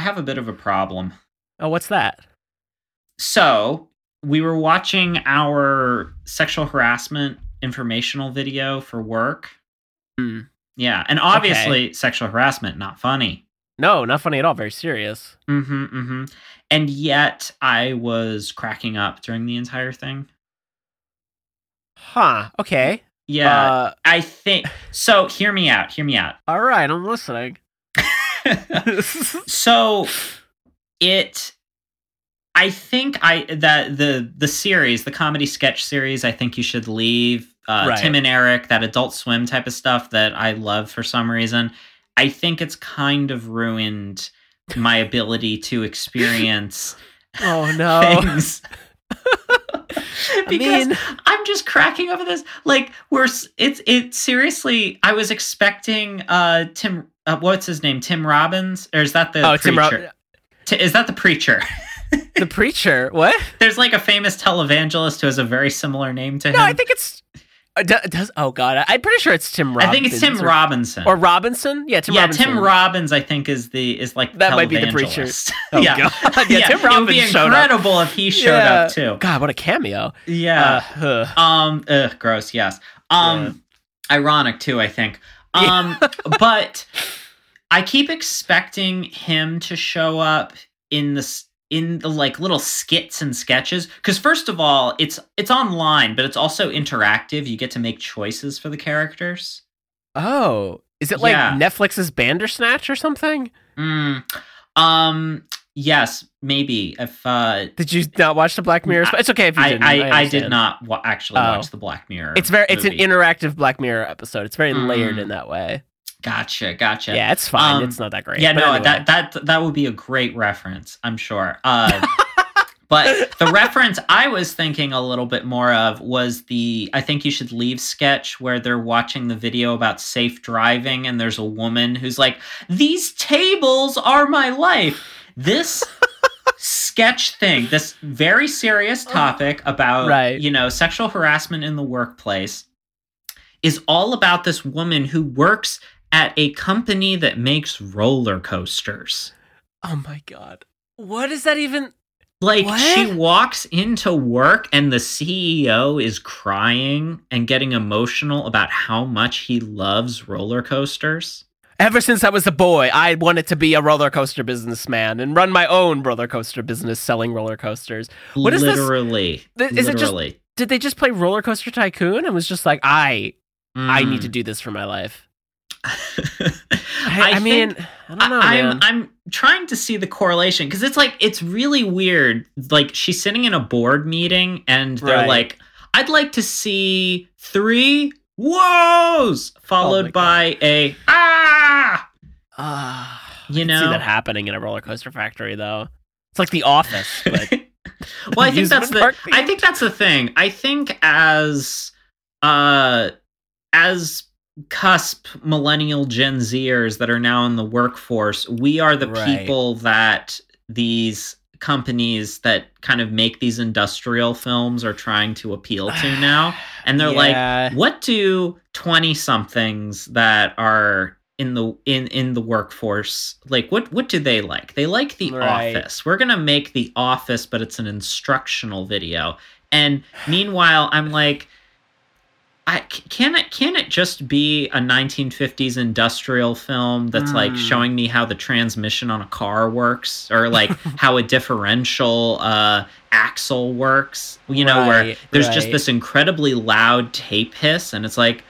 Have a bit of a problem. Oh, what's that? So, we were watching our sexual harassment informational video for work. Hmm. Yeah, and obviously sexual harassment not funny. No, not funny at all. Very serious. Mhm, mhm. And yet I was cracking up during the entire thing. Huh. Okay. Yeah, Uh, I think so. Hear me out. Hear me out. all right, I'm listening. so it i think i that the the series the comedy sketch series i think you should leave uh Right. tim and eric that adult swim type of stuff that i love for some reason i think it's kind of ruined my ability to experience oh no. things I because mean, I'm just cracking over this. Like we're it's it seriously. I was expecting uh Tim. Uh, what's his name? Tim Robbins, or is that the oh, preacher? Tim Rob- Ti- is that the preacher? the preacher. What? There's like a famous televangelist who has a very similar name to him. No, I think it's. Uh, does oh god, I'm pretty sure it's Tim I think it's Tim or, Robinson. or Robinson. Yeah, Tim yeah, Robinson. Tim Robbins. I think is the is like That might be the preacher. Oh yeah. god, yeah, Tim it would be Robbins showed up. incredible if he showed Yeah. up too. God, what a cameo. Yeah. Uh, ugh. Um, ugh, gross. Yes. Um, ironic too. I think. Um, but I keep expecting him to show up in the in the like little skits and sketches because first of all, it's it's online, but it's also interactive. You get to make choices for the characters. Oh, is it like Yeah. Netflix's Bandersnatch or something? Mm. Um. Yes, maybe if uh, Did you not watch the Black Mirror? I- It's okay if you I didn't. I, I, understand. did not wa- actually Oh. watch the Black Mirror. It's very. It's an interactive Black Mirror episode. It's very layered Mm. in that way. Gotcha. Gotcha. Yeah, it's fine. Um, it's not that great. Yeah, But no, anyway. that that that would be a great reference, I'm sure. Uh, but the reference I was thinking a little bit more of was the I think you should leave sketch where they're watching the video about safe driving and there's a woman who's like, "These tables are my life." This sketch thing, this very serious topic about Right. you know, sexual harassment in the workplace is all about this woman who works at a company that makes roller coasters. Oh my god. What is that even? Like What? she walks into work and the CEO is crying and getting emotional about how much he loves roller coasters. Ever since I was a boy, I wanted to be a roller coaster businessman and run my own roller coaster business selling roller coasters. What is this? literally, Th- is it just- Did they just play Roller Coaster Tycoon and was just like, I, I need to Mm. do this for my life? I, I, I mean, I don't know, I, am man. I'm trying to see the correlation because it's like it's really weird. Like she's sitting in a board meeting and they're Right. like, "I'd like to see three whoas followed Oh by a ah." Ah, You know, see that happening in a roller coaster factory, though. It's like The Office, but well, I think that's the. I think that's the thing. I think as uh as cusp millennial Gen Zers that are now in the workforce, we are the Right. people that these companies that kind of make these industrial films are trying to appeal to now. And they're Yeah. like, what do 20 somethings that are in the in in the workforce like what what do they like they like the Right. office we're gonna make the office but it's an instructional video and meanwhile i'm like I, can it can it just be a 1950s industrial film that's like Mm. showing me how the transmission on a car works? Or like how a differential uh axle works? You know where Right, there's just this incredibly loud tape hiss and it's like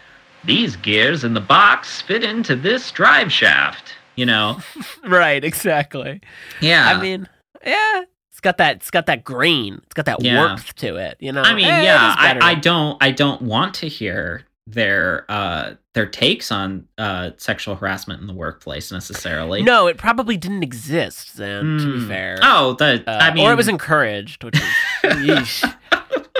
these gears in the box fit into this drive shaft you know? Right, exactly. yeah. I mean, yeah, It's got that. It's got that grain. It's got that Yeah. warmth to it. You know. I mean, Eh, it yeah. I, I don't I don't want to hear their uh their takes on uh sexual harassment in the workplace necessarily. no, it probably didn't exist. Then, to be Mm. fair. Oh, the Uh, I mean or it was encouraged, which is.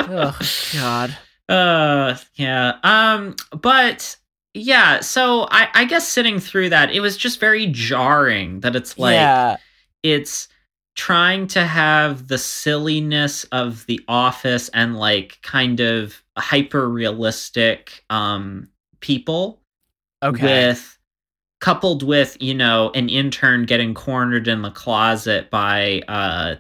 Oh God. Uh, yeah. Um, but yeah. So I, I guess sitting through that, it was just very jarring that it's like yeah. it's trying to have the silliness of the office and like kind of hyper realistic um people Okay. with coupled with you know an intern getting cornered in the closet by uh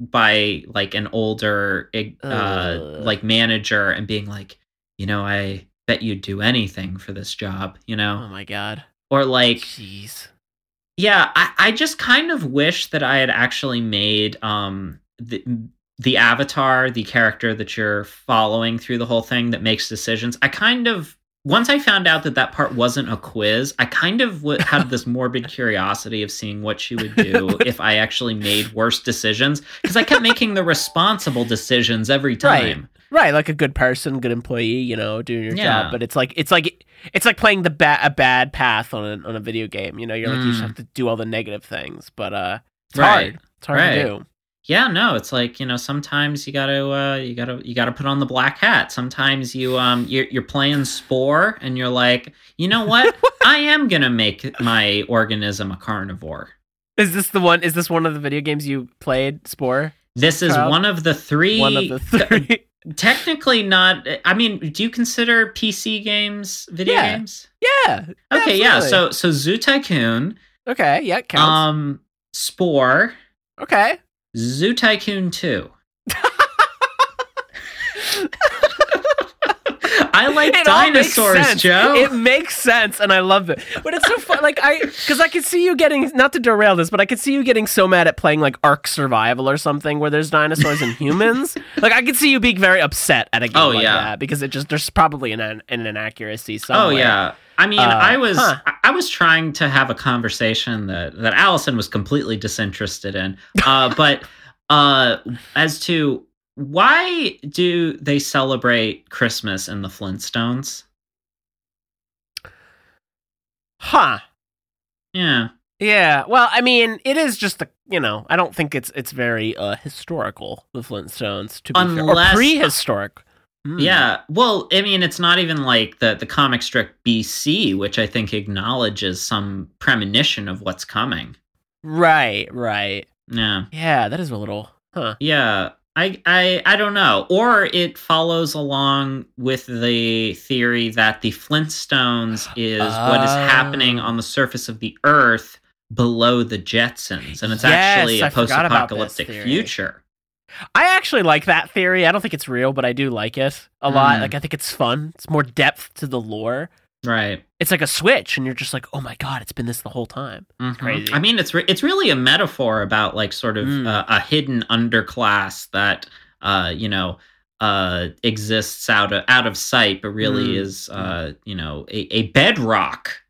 by like an older ig- uh like manager and being like you know i bet you'd do anything for this job you know. oh my God. or like Jeez. Yeah i i just kind of wish that i had actually made um the the avatar the character that you're following through the whole thing that makes decisions. I kind of once i found out that that part wasn't a quiz i kind of w- had this morbid curiosity of seeing what she would do if i actually made worse decisions because i kept making the responsible decisions every time. Right, like a good person, good employee, you know, doing your Yeah. job. But it's like it's like it's like playing the ba- a bad path on a on a video game. You know, you're like you just Mm. have to do all the negative things, but uh, it's Right. hard. It's hard Right. to do. yeah no it's like you know sometimes you gotta uh you gotta you gotta put on the black hat sometimes you um you're, you're playing spore and you're like you know what i am gonna make my organism a carnivore Is this the one? Is this one of the video games you played? Spore, this is one of the three one of the three. Technically not i mean do you consider pc games video Yeah. games yeah. okay yeah so so zoo tycoon okay, yeah, it counts. um spore okay. zoo tycoon 2 I like It dinosaurs. Joe. It makes sense, and I love it. But it's so fun. Like I, because I could see you getting not to derail this, but I could see you getting so mad at playing like Ark Survival or something where there's dinosaurs and humans. Like I could see you being very upset at a game Oh, like yeah. that because it just there's probably an an, inaccuracy somewhere. Oh yeah. I mean, Uh, I was huh. I- I was trying to have a conversation that that Allison was completely disinterested in. Uh, but uh, as to why do they celebrate Christmas in the Flintstones? Huh. Yeah. Yeah. Well, I mean, it is just the you know I don't think it's it's very uh historical the Flintstones to be fair. or Unless- prehistoric. Hmm. Yeah. Well, I mean, it's not even like the the comic strip BC, which I think acknowledges some premonition of what's coming. Right. Right. Yeah. Yeah. That is a little. Huh. Yeah. I, I I don't know. Or it follows along with the theory that the Flintstones is what is happening Oh. on the surface of the Earth below the Jetsons, and it's Yes, actually a I forgot about this post-apocalyptic future. I actually like that theory. I don't think it's real, but I do like it a lot. Mm. Like I think it's fun. It's more depth to the lore. Right. It's like a switch, and you're just like, oh my god, it's been this the whole time. Mhm. crazy. I mean, it's re- it's really a metaphor about like sort of Mm. uh, a hidden underclass that uh you know uh exists out of out of sight, but really Mm. is uh you know a, a bedrock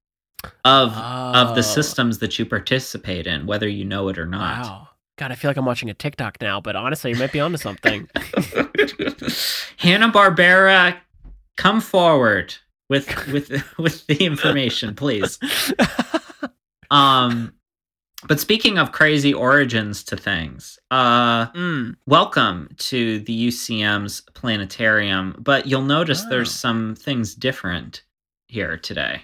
of of the Oh. systems that you participate in, whether you know it or not. Wow. God, I feel like I'm watching a TikTok now, but honestly, you might be onto something. Hanna Barbera, come forward with with with the information, please. Um, but speaking of crazy origins to things, uh, Mm. welcome to the UCM's planetarium. But you'll notice there's Oh. some things different here today.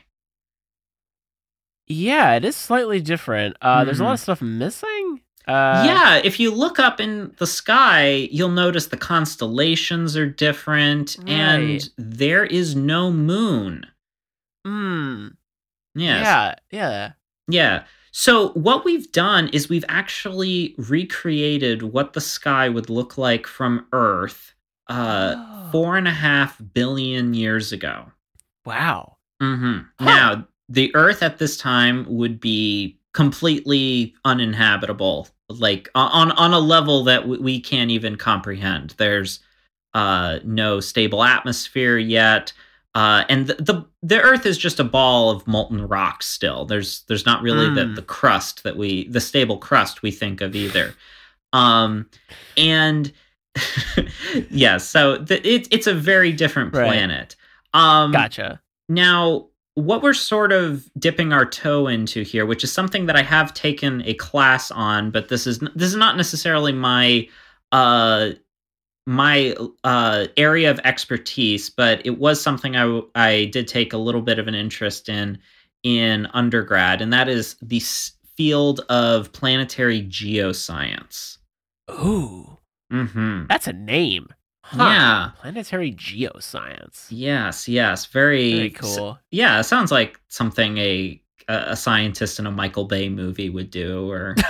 Yeah, it is slightly different. Uh, There's a lot Mhm. of stuff missing. Uh, yeah, if you look up in the sky, you'll notice the constellations are different, and there is no moon. Mm. Yes. Yeah. Yeah. Yeah. So what we've done is we've actually recreated what the sky would look like from Earth uh, Oh. four and a half billion years ago. Wow. hmm Huh. Now, the Earth at this time would be completely uninhabitable, like on on a level that w- we can't even comprehend. There's uh, no stable atmosphere yet, uh, and the, the the Earth is just a ball of molten rock. Still, there's there's not really the Mm. the crust that we the stable crust we think of either. Um, and yeah, so the, it, it's a very different Right. planet. Um, Gotcha. now, what we're sort of dipping our toe into here, which is something that I have taken a class on, but this is this is not necessarily my uh my uh area of expertise, but it was something I I did take a little bit of an interest in in undergrad, and that is the s- field of planetary geoscience. Ooh, Mm-hmm. that's a name. Huh. Yeah. Planetary geoscience. Yes. Yes. Very, Very cool. Yeah, it sounds like something a a scientist in a Michael Bay movie would do, or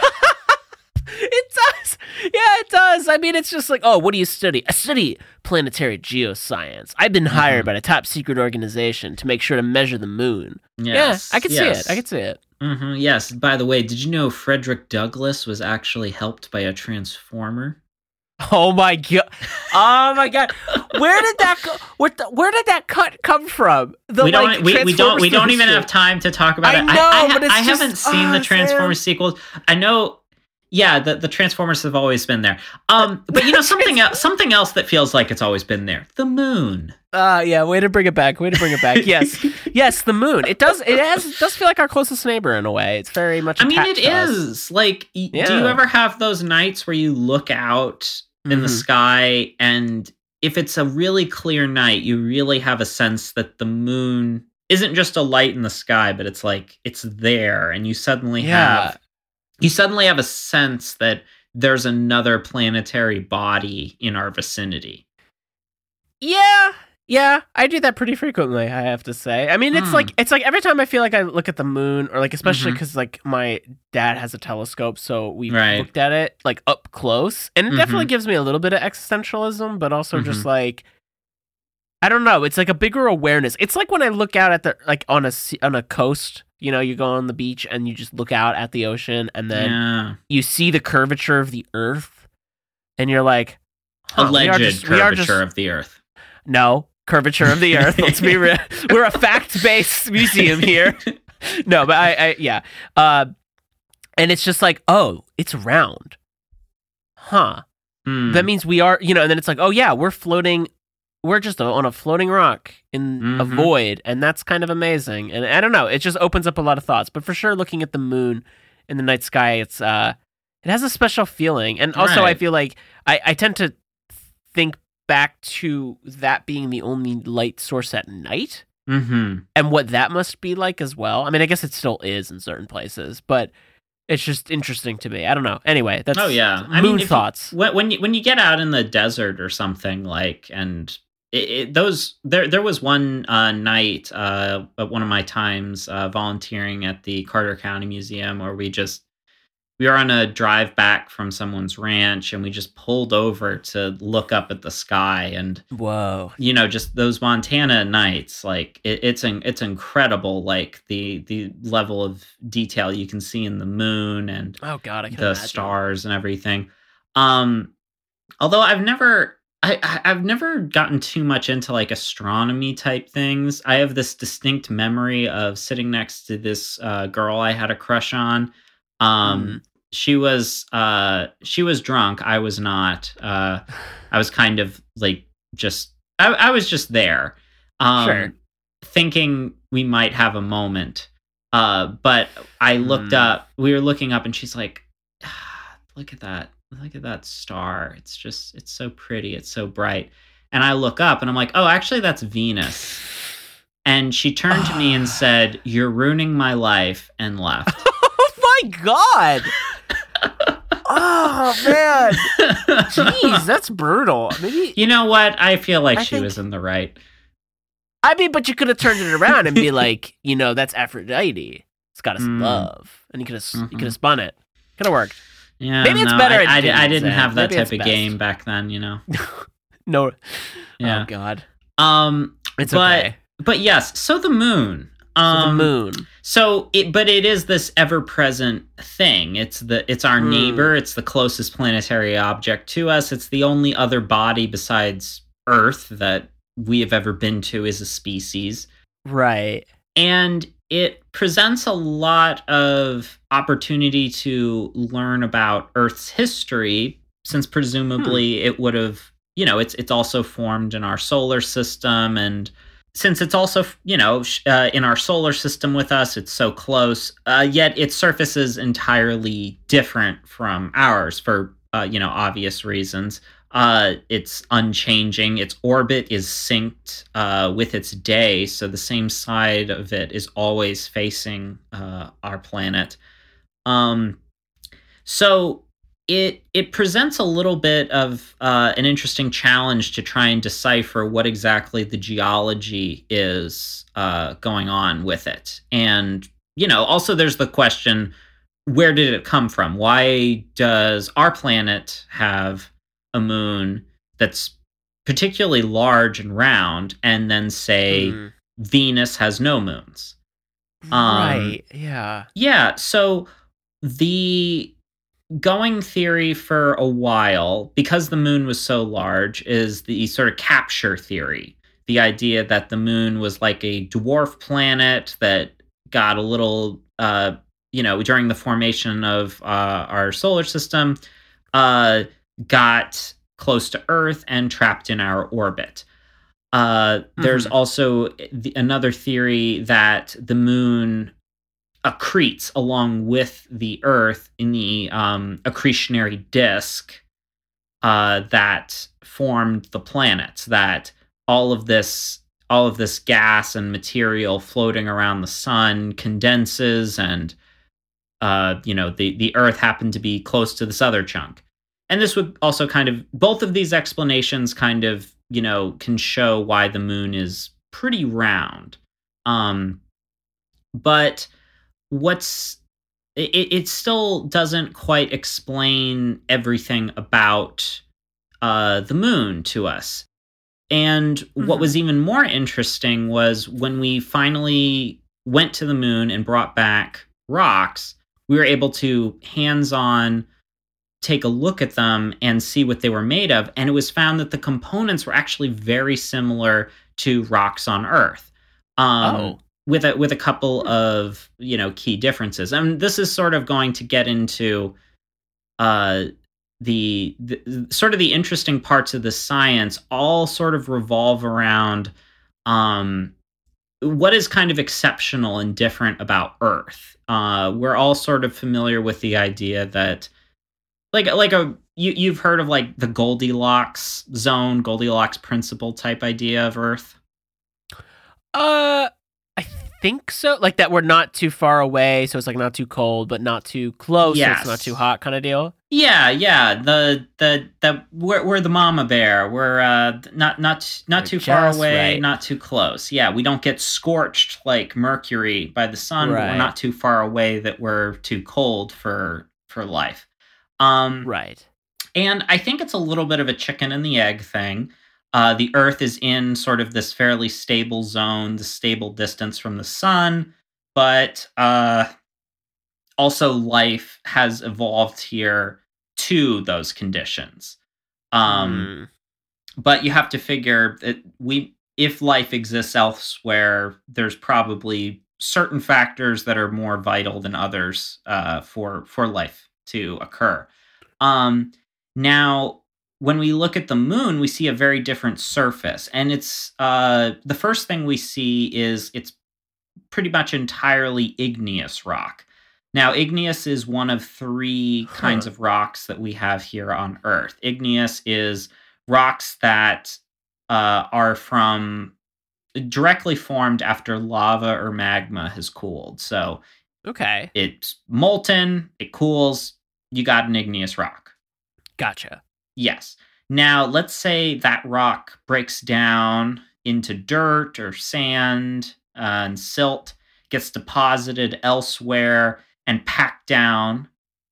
It does. Yeah, it does. I mean, it's just like, oh, what do you study? I study planetary geoscience. I've been hired Mhm. by a top secret organization to make sure to measure the moon. yes, yeah, I can see it. I can see it. hmm yes. By the way, did you know Frederick Douglass was actually helped by a transformer? Oh my god! Oh my god! Where did that go? Where, the, where did that cut come from? The, we don't. like, we, we don't. We don't even movie. have time to talk about I it. know, I, but it's I just- haven't seen oh, the Transformers Sam. sequels. I know. Yeah, the, the Transformers have always been there. Um, but you know something else. Something else that feels like it's always been there. The moon. Uh yeah, way to bring it back. Way to bring it back. Yes, yes, the moon. It does. It has. It does feel like our closest neighbor in a way. It's very much. I mean, it to us. like. y- Do you ever have those nights where you look out in the Mhm. sky and if it's a really clear night, you really have a sense that the moon isn't just a light in the sky, but it's like it's there, and you suddenly Yeah. have you suddenly have a sense that there's another planetary body in our vicinity. Yeah, yeah, I do that pretty frequently. I have to say. I mean, it's Hmm. like it's like every time I feel like I look at the moon, or like especially because like my dad has a telescope, so we Right. looked at it like up close, and it Mhm. definitely gives me a little bit of existentialism, but also Mm-hmm. just like. I don't know. It's like a bigger awareness. It's like when I look out at the like on a on a coast. You know, you go on the beach and you just look out at the ocean, and then yeah, you see the curvature of the Earth, and you're like, huh, we are alleged just- we are curvature just- of the Earth. no curvature of the earth let's be real. We're a fact-based museum here. No but i, I yeah. Uh and it's just like oh it's round. Huh. Hmm. that means we are you know and then it's like oh yeah we're floating we're just on a floating rock in a Mhm. void and that's kind of amazing. And i don't know it just opens up a lot of thoughts. But for sure looking at the moon in the night sky it's uh it has a special feeling. And also i feel like i i tend to think back to that being the only light source at night mm-hmm. and what that must be like as well. I mean i guess it still is in certain places but it's just interesting to me. I don't know. Anyway that's Oh yeah, moon if you- thoughts. when when you, when you get out in the desert or something like and it, it, those there there was one uh, night uh, at one of my times uh, volunteering at the Carter County Museum where we just we were on a drive back from someone's ranch and we just pulled over to look up at the sky and whoa you know just those Montana nights like it, it's in, it's incredible like the the level of detail you can see in the moon and oh god the imagine. stars and everything. Um, although I've never, I, I- I've never gotten too much into like astronomy type things. I have this distinct memory of sitting next to this uh, girl I had a crush on. Um, Mm. She was, uh, she was drunk. I was not. Uh, I was kind of like just, I, I was just there. Um, Sure. Thinking we might have a moment. Uh, but I looked Hmm. up. We were looking up, and she's like, ah, "Look at that! Look at that star! It's just, it's so pretty. It's so bright." And I look up, and I'm like, "Oh, actually, that's Venus." And she turned to me and said, "You're ruining my life," and left. oh my god oh man jeez that's brutal maybe you know what? I feel like I she think- was in the right. I mean, but you could have turned it around and be like, you know, that's Aphrodite. It's got us Mm. love, and you could have you Mhm. could have spun it. Could have worked. Yeah, Maybe it's no, better I, I, didn't, I didn't have that Maybe type of best. game back then. You know. No. Yeah. Oh God. Um. It's But- okay. But yes. So the moon. So Um, the moon. So it, but it is this ever-present thing. It's the, it's our Hmm. neighbor. It's the closest planetary object to us. It's the only other body besides Earth that we have ever been to as a species. Right. And it presents a lot of opportunity to learn about Earth's history, since presumably Hmm. it would have, you know, it's it's also formed in our solar system, and since it's also, you know, uh, in our solar system with us, it's so close. Uh, yet its surface is entirely different from ours for, uh, you know, obvious reasons. Uh, it's unchanging. Its orbit is synced uh, with its day, so the same side of it is always facing uh, our planet. Um, so it it presents a little bit of uh, an interesting challenge to try and decipher what exactly the geology is uh, going on with it, and you know, also there's the question: where did it come from? Why does our planet have a moon that's particularly large and round, and then say Mm. Venus has no moons? Um, right. Yeah. Yeah, so the going theory for a while, because the moon was so large, is the sort of capture theory. The idea that the moon was like a dwarf planet that got a little, uh, you know, during the formation of uh, our solar system, uh, got close to Earth and trapped in our orbit. Uh, there's Mhm. also the, another theory that the moon accretes along with the Earth in the um, accretionary disk uh, that formed the planets. That all of this, all of this gas and material floating around the sun condenses, and uh, you know the the Earth happened to be close to this other chunk. And this would also kind of both of these explanations kind of you know can show why the moon is pretty round. Um, but what's it, it still doesn't quite explain everything about uh, the moon to us. And what Mhm. was even more interesting was when we finally went to the moon and brought back rocks, we were able to hands on take a look at them and see what they were made of. And it was found that the components were actually very similar to rocks on Earth. Um, oh. With a with a couple of you know key differences. And this is sort of going to get into uh the, the sort of the interesting parts of the science all sort of revolve around um what is kind of exceptional and different about Earth. Uh we're all sort of familiar with the idea that like like a you you've heard of like the Goldilocks zone, Goldilocks principle type idea of Earth. Uh, think so. Like that, we're not too far away, so it's like not too cold, but not too close. So it's not too hot, kind of deal. Yeah, yeah. The the the we're, we're the mama bear. We're uh not not not We're too far away, right. not too close. Yeah, we don't get scorched like Mercury by the sun, but we're not too far away that we're too cold for for life. Um Right. and I think it's a little bit of a chicken and the egg thing. Uh, the Earth is in sort of this fairly stable zone, the stable distance from the sun, but uh, also life has evolved here to those conditions. Um, Mm. But you have to figure that we, if life exists elsewhere, there's probably certain factors that are more vital than others uh, for for life to occur. Um, now, when we look at the moon, we see a very different surface, and it's uh, the first thing we see is it's pretty much entirely igneous rock. Now, igneous is one of three Huh. kinds of rocks that we have here on Earth. Igneous is rocks that uh, are from directly formed after lava or magma has cooled. So Okay. it's molten, it cools, you got an igneous rock. Gotcha. Yes. Now, let's say that rock breaks down into dirt or sand uh, and silt, gets deposited elsewhere and packed down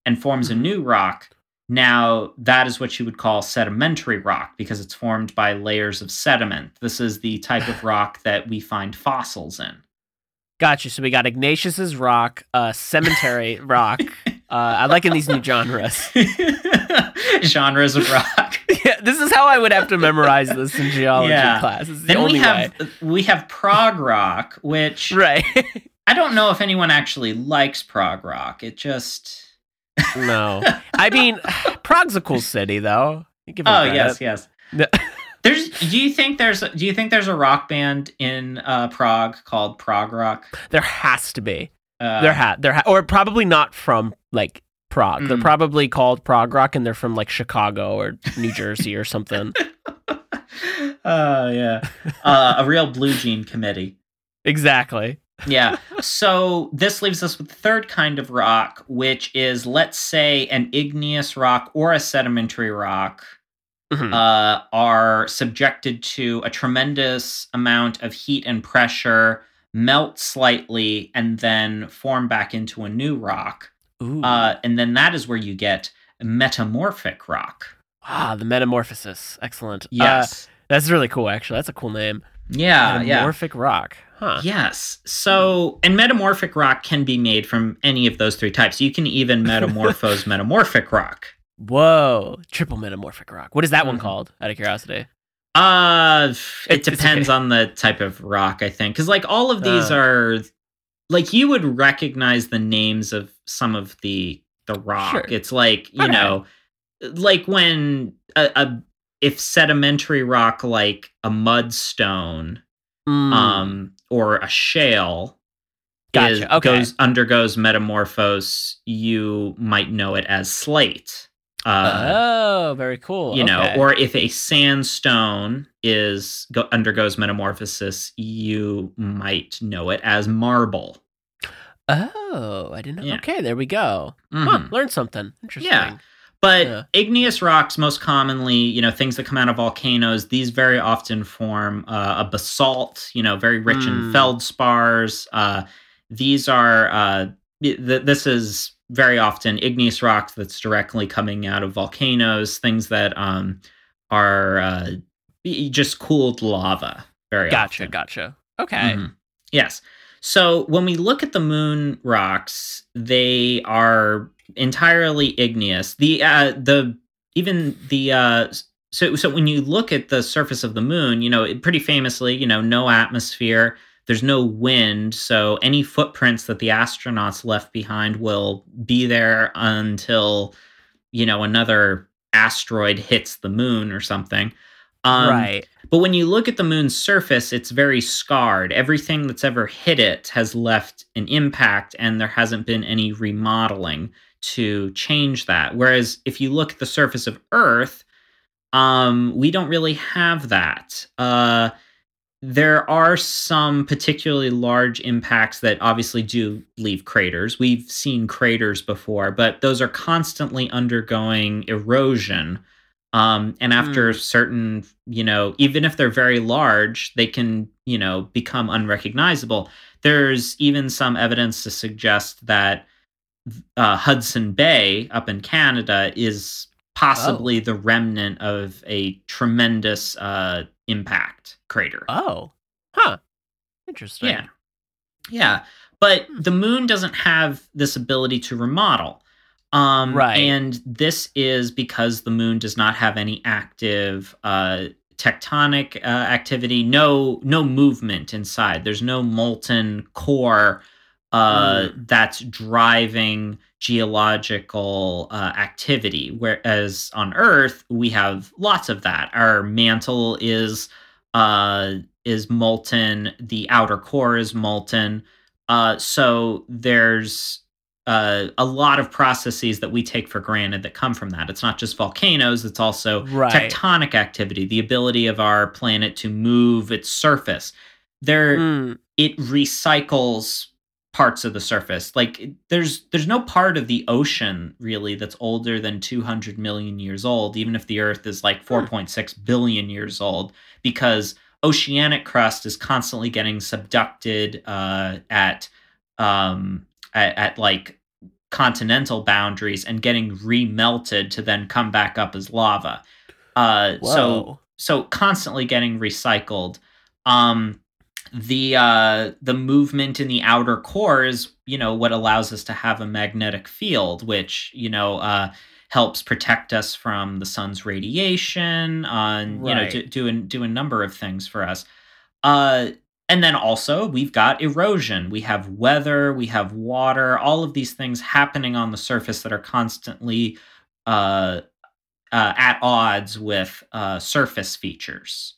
and forms a Mhm. new rock. Now, that is what you would call sedimentary rock because it's formed by layers of sediment. This is the type of rock that we find fossils in. Gotcha. So we got Ignatius's rock, uh, cemetery rock. Uh, I like in these new genres. Genres of rock. yeah, this is how I would have to memorize this in geology Yeah. class. The then we have we have prog rock, which. Right. I don't know if anyone actually likes prog rock. It just no. I mean, Prague's a cool city, though. Oh credit. yes, yes. There's. Do you think there's? Do you think there's a rock band in uh, Prague called Prog Rock? There has to be. Uh, there ha- there ha- or probably not from like Prague. They're Mm. probably called Prague Rock, and they're from like Chicago or New Jersey or something. Oh yeah, uh, a real blue jean committee. exactly. Yeah. So this leaves us with the third kind of rock, which is, let's say, an igneous rock or a sedimentary rock Mhm. uh, are subjected to a tremendous amount of heat and pressure, melt slightly, and then form back into a new rock. Uh, and then that is where you get metamorphic rock. ah, the Metamorphosis. Excellent. Uh, Yes. that's really cool. Actually, that's a cool name. yeah. Yeah. Metamorphic Rock. Huh. Yes. So, and metamorphic rock can be made from any of those three types. You can even metamorphose metamorphic rock. Whoa. Triple Metamorphic Rock. What is that one Mhm. called? Out of curiosity. Uh, it depends okay. on the type of rock, I think, because like all of these Uh. are like you would recognize the names of some of the the rock. Sure. It's like you Okay. know, like when a, a if sedimentary rock like a mudstone, Mm. um, or a shale. Gotcha, Is, okay. goes undergoes metamorphose. You might know it as slate. Uh, oh, very cool. you know or if a sandstone is go, undergoes metamorphosis you might know it as marble oh, I didn't know. Yeah. Okay, there we go. Huh, Mhm. learned something. Interesting. Yeah. but Yeah. igneous rocks most commonly you know things that come out of volcanoes these very often form uh, a basalt you know very rich in Mm. feldspars uh, these are uh, th- this is very often igneous rock that's directly coming out of volcanoes things that um, are uh, just cooled lava very Gotcha. often. Gotcha. Okay. Mhm. Yes. So when we look at the moon rocks, they are entirely igneous. The uh, the even the uh, so so when you look at the surface of the moon, you know, it pretty famously, you know, no atmosphere. There's no wind, so any footprints that the astronauts left behind will be there until you know another asteroid hits the moon or something. Um, right. but when you look at the moon's surface, it's very scarred. Everything that's ever hit it has left an impact, and there hasn't been any remodeling to change that. Whereas if you look at the surface of Earth, um, we don't really have that. Uh, there are some particularly large impacts that obviously do leave craters. We've seen craters before, but those are constantly undergoing erosion. Um, and after certain, you know, even if they're very large, they can, you know, become unrecognizable. There's even some evidence to suggest that uh, Hudson Bay up in Canada is possibly the remnant of a tremendous uh, impact crater. Oh. Huh. Interesting. Yeah. Yeah. But Hmm. the moon doesn't have this ability to remodel. Um, Right. And this is because the moon does not have any active uh, tectonic uh, activity, no no movement inside. There's no molten core uh, Hmm. that's driving geological uh, activity. Whereas on Earth, we have lots of that. Our mantle is uh, is molten. The outer core is molten. Uh, so there's uh, a lot of processes that we take for granted that come from that. It's not just volcanoes; it's also Right. tectonic activity, the ability of our planet to move its surface. There, Mm, it recycles parts of the surface. Like there's there's no part of the ocean really that's older than 200 million years old, even if the Earth is like 4.6 billion years old, because oceanic crust is constantly getting subducted uh, at um, at, at like continental boundaries and getting remelted to then come back up as lava. Uh, so so constantly getting recycled. Um, the uh, the movement in the outer core is you know what allows us to have a magnetic field, which you know uh, helps protect us from the sun's radiation. On you know do, do a, do a number of things for us. Uh, and then also we've got erosion. We have weather, we have water, all of these things happening on the surface that are constantly uh, uh, at odds with uh, surface features.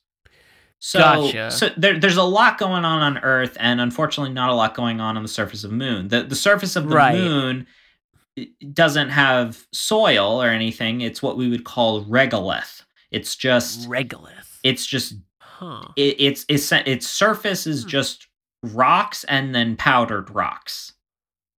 So, Gotcha. so there, there's a lot going on on Earth, and unfortunately, not a lot going on on the surface of the Moon. The the surface of the Right. Moon doesn't have soil or anything. It's what we would call regolith. It's just Regolith. it's just Huh. it, it's it's its surface is Hmm. just rocks and then powdered rocks.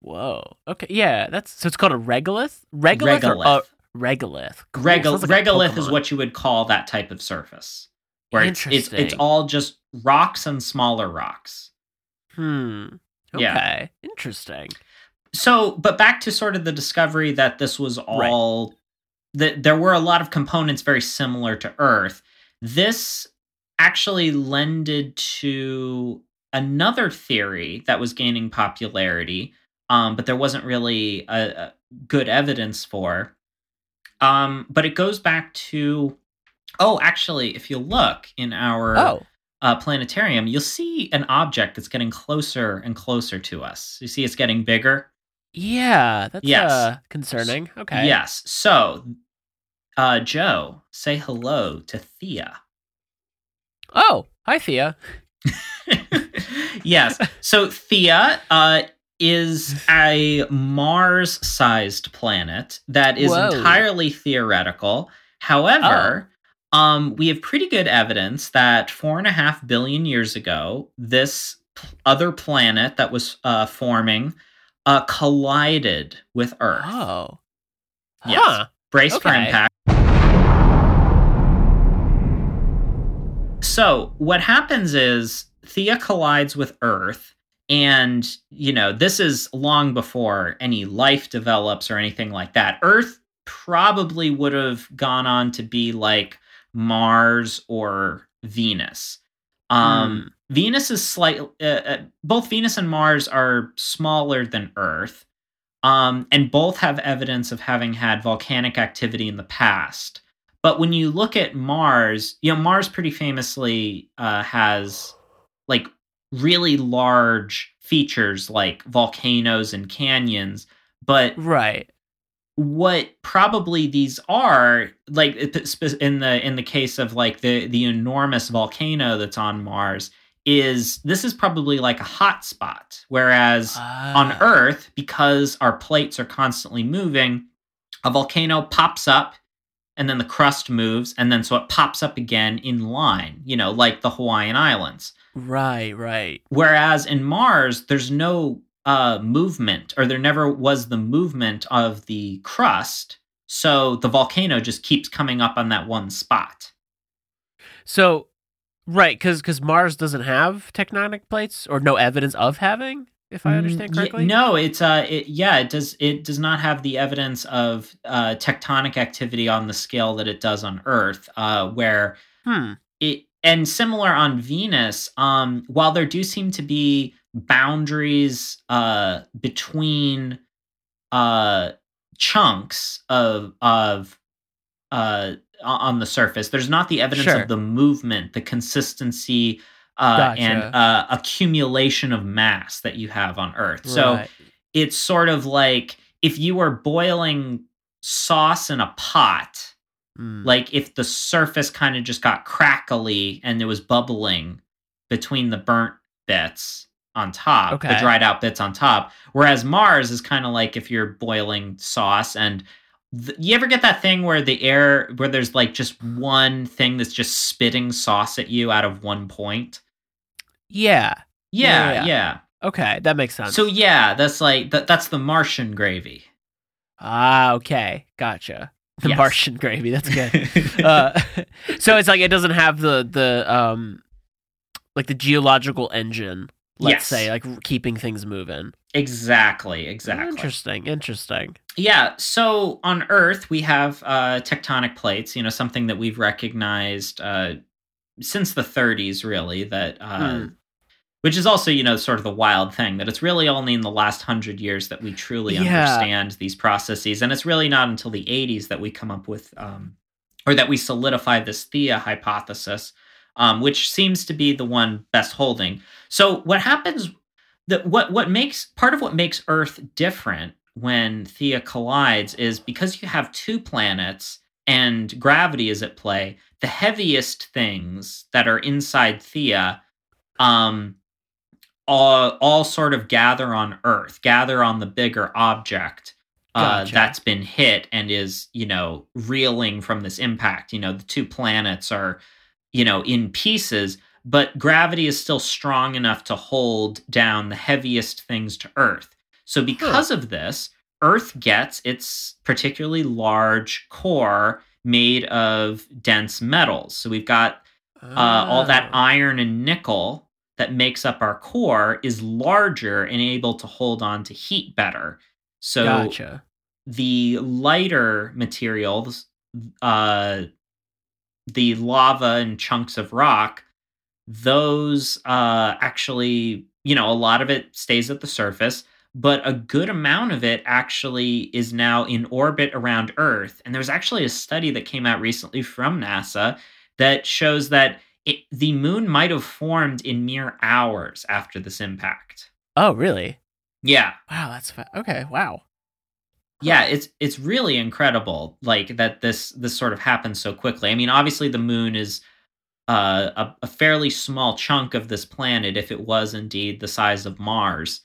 Whoa. Okay. Yeah. That's so. It's called a regolith. Regolith. Or, Regolith. uh, regolith. Cool. Regol- Sounds like regolith is what you would call that type of surface, where it's it's, it's all just rocks and smaller rocks. Hmm. Okay. Yeah. Interesting. So, but back to sort of the discovery that this was all that there were a lot of components very similar to Earth. This actually lended to another theory that was gaining popularity, um, but there wasn't really a, a good evidence for. Um, but it goes back to oh, actually, if you look in our Oh. uh, planetarium, you'll see an object that's getting closer and closer to us. You see, it's getting bigger. Yeah. That's Yes. uh, concerning. Okay. Yes. So, uh, Joe, say hello to Theia. Oh. Hi, Theia. yes. So Theia uh, is a Mars-sized planet that is Whoa. entirely theoretical. However, um, we have pretty good evidence that four and a half billion years ago, this other planet that was uh, forming uh, collided with Earth. Oh. Yes. Huh. Brace for impact. So, what happens is Theia collides with Earth, and, you know, this is long before any life develops or anything like that. Earth probably would have gone on to be like Mars or Venus. Um, Venus is slight. Uh, uh, both Venus and Mars are smaller than Earth, um, and both have evidence of having had volcanic activity in the past. But when you look at Mars, you know Mars pretty famously uh, has like really large features like volcanoes and canyons. But Right. What probably these are like in the in the case of like the the enormous volcano that's on Mars is this is probably like a hot spot whereas on Ah. earth because our plates are constantly moving a volcano pops up and then the crust moves and then so it pops up again in line you know like the Hawaiian Islands Right. Right. Whereas in Mars, there's no uh, movement, or there never was the movement of the crust. So the volcano just keeps coming up on that one spot. So, right, because because Mars doesn't have tectonic plates or no evidence of having, if I understand Mm, y- correctly. no, it's uh, it, yeah, it does. It does not have the evidence of uh, tectonic activity on the scale that it does on Earth, uh, where Hmm. it and similar on Venus. Um, while there do seem to be boundaries uh, between uh, chunks of of uh, on the surface, there's not the evidence Sure. of the movement, the consistency, uh, and uh, accumulation of mass that you have on Earth. So it's sort of like if you were boiling sauce in a pot Hmm. like if the surface kind of just got crackly and there was bubbling between the burnt bits on top, the dried out bits on top. Whereas Mars is kind of like if you're boiling sauce and th- you ever get that thing where the air where there's like just one thing that's just spitting sauce at you out of one point? yeah. Yeah, Yeah, yeah. yeah. Okay, that makes sense. So yeah, that's like that, that's the Martian gravy. ah, okay, gotcha. The Yes. Martian gravy. That's good. uh, so it's like it doesn't have the the um like the geological engine. Let's Yes. say like keeping things moving. exactly, exactly. Interesting. Interesting. Yeah, so on Earth we have uh, tectonic plates. You know, something that we've recognized uh, since the 30s, really. That, uh, Hmm. which is also, you know, sort of the wild thing that it's really only in the last hundred years that we truly Yeah. understand these processes, and it's really not until the 80s that we come up with, um, or that we solidify this Theia hypothesis. Um, which seems to be the one best holding. So what happens? That what what makes part of what makes Earth different when Theia collides is because you have two planets and gravity is at play. The heaviest things that are inside Theia, um, all, all sort of gather on Earth, gather on the bigger object uh, Gotcha. that's been hit and is, you know, reeling from this impact. You know, the two planets are, you know, in pieces, but gravity is still strong enough to hold down the heaviest things to Earth. So, because of this, Earth gets its particularly large core made of dense metals. So, we've got uh, all that Oh. iron and nickel that makes up our core is larger and able to hold on to heat better. So Gotcha. the lighter materials, uh, the lava and chunks of rock, those uh, actually, you know, a lot of it stays at the surface, but a good amount of it actually is now in orbit around Earth. And there's actually a study that came out recently from NASA that shows that it, the moon might have formed in mere hours after this impact. Oh, really? Yeah. Wow, that's fa- okay. Wow. Yeah it's it's really incredible like that this this sort of happens so quickly. I mean obviously the moon is uh, a, a fairly small chunk of this planet if it was indeed the size of mars.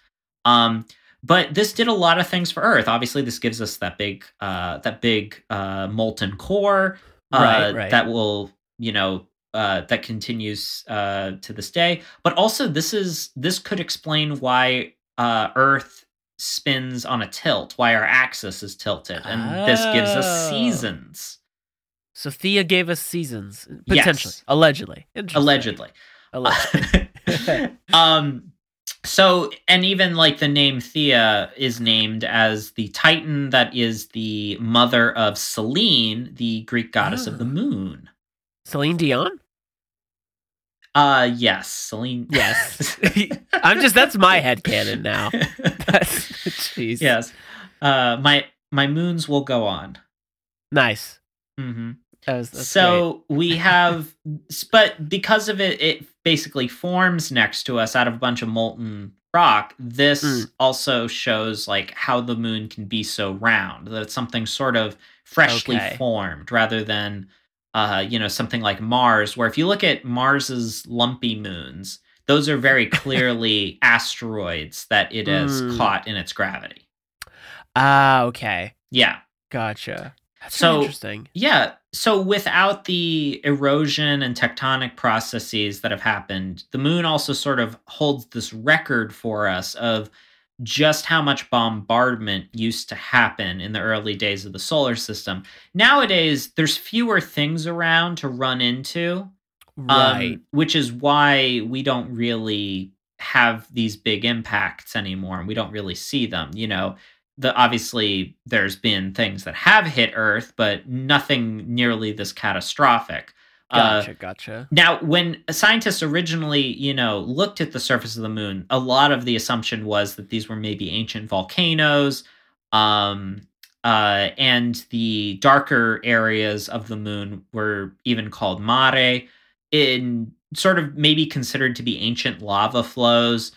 Um but this did a lot of things for earth. Obviously this gives us that big uh that big uh molten core uh, Right, right. that will you know uh, that continues uh, to this day. But also this is this could explain why uh, earth spins on a tilt why our axis is tilted and this gives us Oh. seasons So Theia gave us seasons potentially, Yes. allegedly, allegedly Allegedly. um so and even like the name Theia is named as the titan that is the mother of Selene the Greek goddess of the Ah. moon Celine Dion. Uh yes Selene Yes. I'm just that's my head canon now. That's jeez. yes uh my my moons will go on Nice. Mm-hmm. That was, so we have but because of it it basically forms next to us out of a bunch of molten rock this Mm. also shows like how the moon can be so round that it's something sort of freshly Okay. formed rather than uh you know something like mars where if you look at mars's lumpy moons those are very clearly asteroids that it has Mm. caught in its gravity. Ah, okay. yeah Gotcha. That's So- interesting. Yeah. So without the erosion and tectonic processes that have happened, the moon also sort of holds this record for us of just how much bombardment used to happen in the early days of the solar system. Nowadays, there's fewer things around to run into, um, which is why we don't really have these big impacts anymore. And we don't really see them you know. The obviously there's been things that have hit earth but nothing nearly this catastrophic Uh, gotcha. gotcha. now, when scientists originally, you know, looked at the surface of the moon, a lot of the assumption was that these were maybe ancient volcanoes, um, uh, and the darker areas of the moon were even called mare, in sort of maybe considered to be ancient lava flows.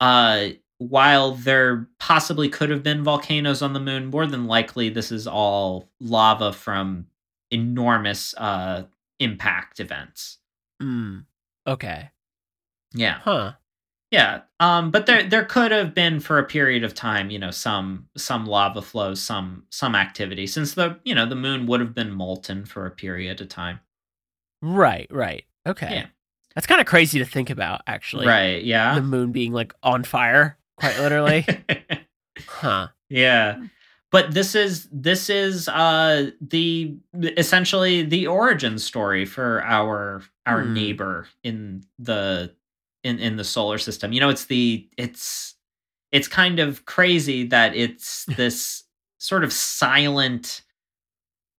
Uh, while there possibly could have been volcanoes on the moon, more than likely this is all lava from enormous uh, impact events. Mm. Okay. Yeah. Huh. Yeah. Um but there there could have been for a period of time, you know, some some lava flows, some some activity since the, you know, the moon would have been molten for a period of time. Right. Right. Okay. Yeah. That's kind of crazy to think about, actually. right, yeah. The moon being like on fire, quite literally. huh. yeah. But this is this is uh the essentially the origin story for our our Hmm. neighbor in the in in the solar system. You know, it's the it's it's kind of crazy that it's this sort of silent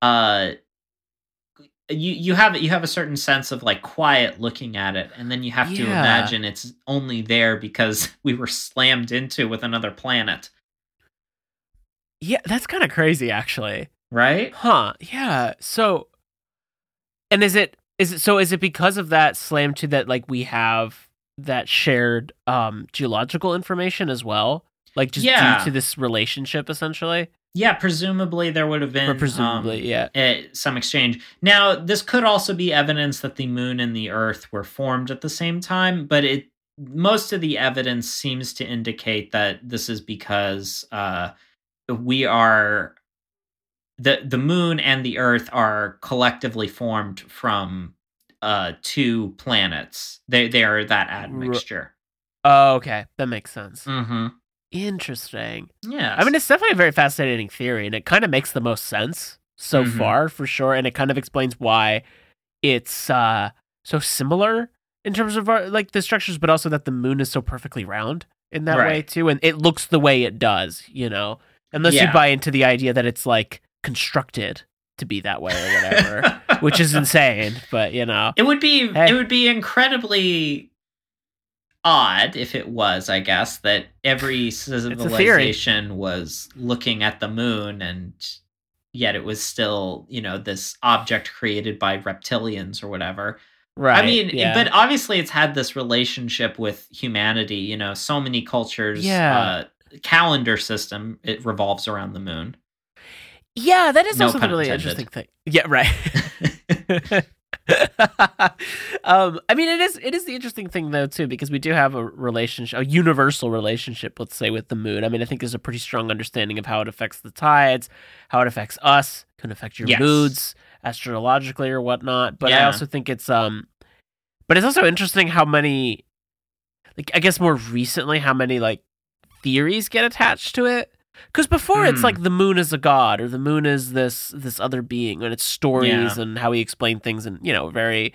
uh you you have you have a certain sense of like quiet looking at it and then you have to imagine it's only there because we were slammed into with another planet Yeah, that's kind of crazy, actually. right Huh. Yeah. So, and is it Is it so? Is it because of that slam to that? Like we have that shared um geological information as well. Like just Yeah. due to this relationship, essentially, Yeah, presumably there would have been or presumably, um, yeah. eh, some exchange. Now, this could also be evidence that the moon and the Earth were formed at the same time, but it most of the evidence seems to indicate that this is because uh, we are the the moon and the Earth are collectively formed from uh, two planets. They they are that admixture. Oh, okay, that makes sense. Mm-hmm. Interesting. Yeah, I mean, it's definitely a very fascinating theory, and it kind of makes the most sense so Mhm. far, for sure. And it kind of explains why it's uh, so similar in terms of our, like the structures, but also that the moon is so perfectly round in that way too, and it looks the way it does. You know, unless you buy into the idea that it's like constructed to be that way or whatever, which is insane. But you know, It would be Hey. it would be incredibly odd if it was, I guess, that every civilization was looking at the moon and yet it was still, you know, this object created by reptilians or whatever. right? I mean, yeah. but obviously it's had this relationship with humanity, you know, so many cultures Yeah. uh calendar system it revolves around the moon. yeah, that is no also the pun really intended. interesting thing. Yeah, right. um, I mean, it is it is the interesting thing though too because we do have a relationship, a universal relationship, let's say, with the moon. I mean, I think there's a pretty strong understanding of how it affects the tides, how it affects us, can affect your Yes. moods astrologically or whatnot. But I also think it's um, but it's also interesting how many, like, I guess more recently, how many like theories get attached to it. Because before it's Hmm. like the moon is a god or the moon is this this other being and it's stories Yeah. and how he explained things and you know very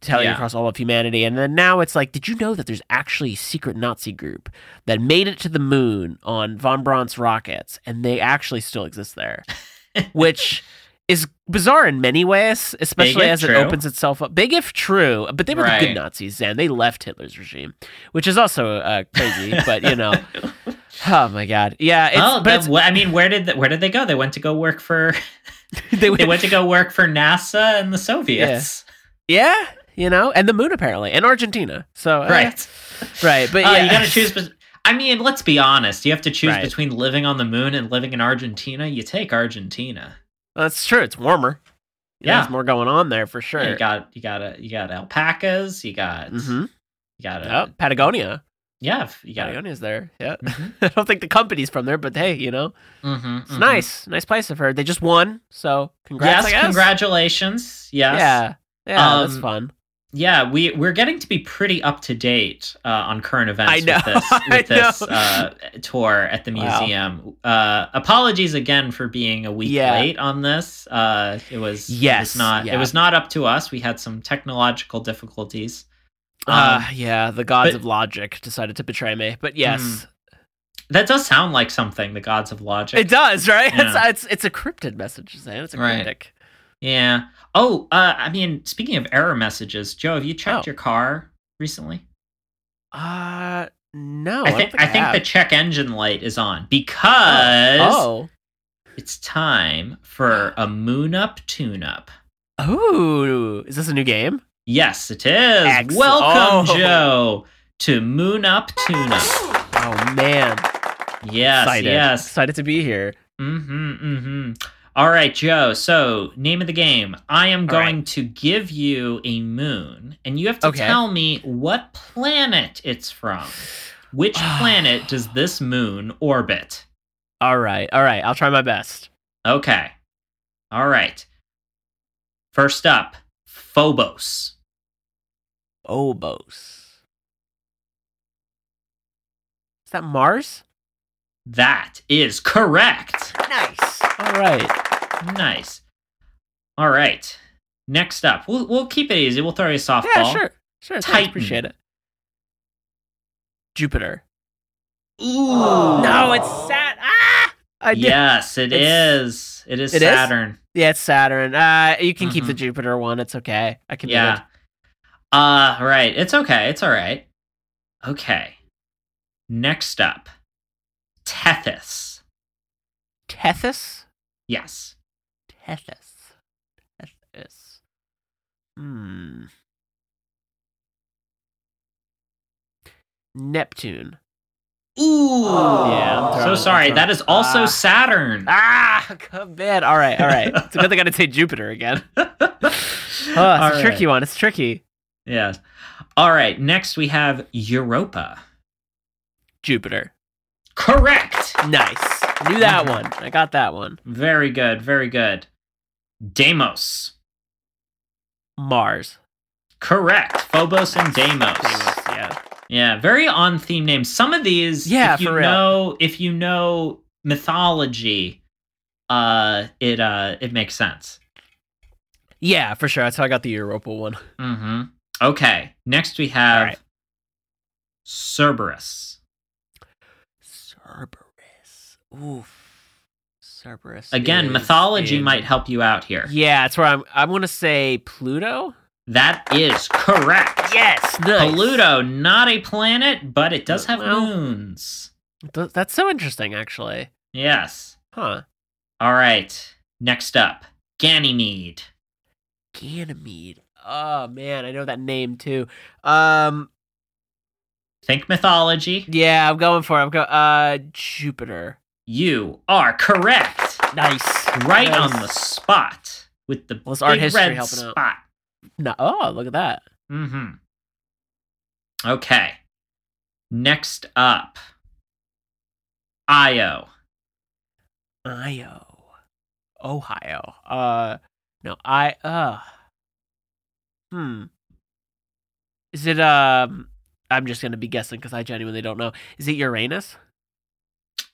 telling Yeah. across all of humanity and then now it's like did you know that there's actually a secret Nazi group that made it to the moon on von Braun's rockets and they actually still exist there which is bizarre in many ways especially as it opens itself up big if true but they were the good Nazis and they left Hitler's regime which is also uh, crazy but you know oh my god yeah it's, well, but I mean, where did th- where did they go? They went to go work for they, they went to go work for NASA and the Soviets. Yeah, you know, and the moon apparently, and Argentina. So eh, Right. right, but Uh, yeah, you got to choose. I mean, let's be honest. You have to choose Right. between living on the moon and living in Argentina. You take Argentina. That's true. It's warmer. You know, Yeah. there's more going on there for sure. You got you got a, you got alpacas. You got mm-hmm. you got a, Oh, Patagonia. yeah. You got Patagonia's there. Yeah. Mhm. I don't think the company's from there, but hey, you know, mm-hmm, it's nice. Nice place. I've heard they just won, so congrats. Yes, congratulations. Yes. Yeah, yeah, that's Um, fun. Yeah, we we're getting to be pretty up to date uh, on current events I know, with this with this uh, tour at the Wow. museum. Uh, apologies again for being a week Yeah. late on this. Uh, it was it Yes, was not yeah. it was not up to us. We had some technological difficulties. uh, Um, yeah, the gods but- of logic decided to betray me, but yes, that does sound like something. The gods of logic. it does. Right? Yeah. It's, it's it's a cryptid message, Xan. It's a Right. cryptic. yeah. Oh, uh, I mean, speaking of error messages, Joe, have you checked Oh. your car recently? Uh, no, I don't think I, think the check engine light is on because oh. it's time for a moon up tune up. Oh, is this a new game? Yes, it is. Excellent. Welcome, Oh. Joe, to Moon Up Tune Up. Oh man, Yes, excited! yes. excited to be here. Mm-hmm, mm-hmm. All right, Joe. So, name of the game. I am All going right. to give you a moon, and you have to Okay. tell me what planet it's from. Which planet does this moon orbit? All right, all right. I'll try my best. Okay. All right. First up, Phobos. Phobos. Is that Mars? That is correct. Nice. All right. Nice. All right. Next up, we'll we'll keep it easy. We'll throw you a softball. Yeah, sure, sure. Thanks, Titan. appreciate it. Jupiter. Ooh. No, it's Sat. Ah, I did. Yes, it It's- is. It is It is? Saturn. Yeah, it's Saturn. Uh, you can keep Mhm. the Jupiter one. It's okay. I can. Do it. Yeah. Uh right. It's okay. It's all right. Okay. Next up, Tethys. Tethys. Yes. Tethys. Tethys. Hmm. Neptune. Ooh. Yeah, I'm so sorry. That is also Ah. Saturn. Ah, come bad. All right, all right. It's a good thing I didn't say Jupiter again. Oh, it's All a tricky one. It's tricky. Yes. All right. Next we have Europa. Jupiter. Correct. Nice. Knew that Mhm. one. I got that one. Very good. Very good. Deimos. Mars. Correct. Phobos and Deimos. Deimos, yeah. Yeah, very on theme names. Some of these, Yeah, if you for real. know, if you know mythology, uh, it uh, it makes sense. Yeah, for sure. That's how I got the Europa one. Mm-hmm. Okay. Next we have right. Cerberus. Cerberus. Oof. Cerberus. Again, is mythology in- might help you out here. Yeah, that's where I'm. I'm gonna say Pluto. That is correct. Yes, nice. Pluto, not a planet, but it does have Well- moons. Th- That's so interesting, actually. Yes. Huh? All right. Next up, Ganymede. Ganymede. Oh man, I know that name too. Um, Think mythology. yeah, I'm going for. It. I'm going. Uh, Jupiter. You are correct. Nice. Right Nice. on the spot with the Well, it's art big history red helping out. spot. No. Oh, look at that. Mm-hmm. Okay. Next up, Io. Io. Ohio. Uh, no. I. Uh. Hmm. Is it? Um. I'm just gonna be guessing because I genuinely don't know. Is it Uranus?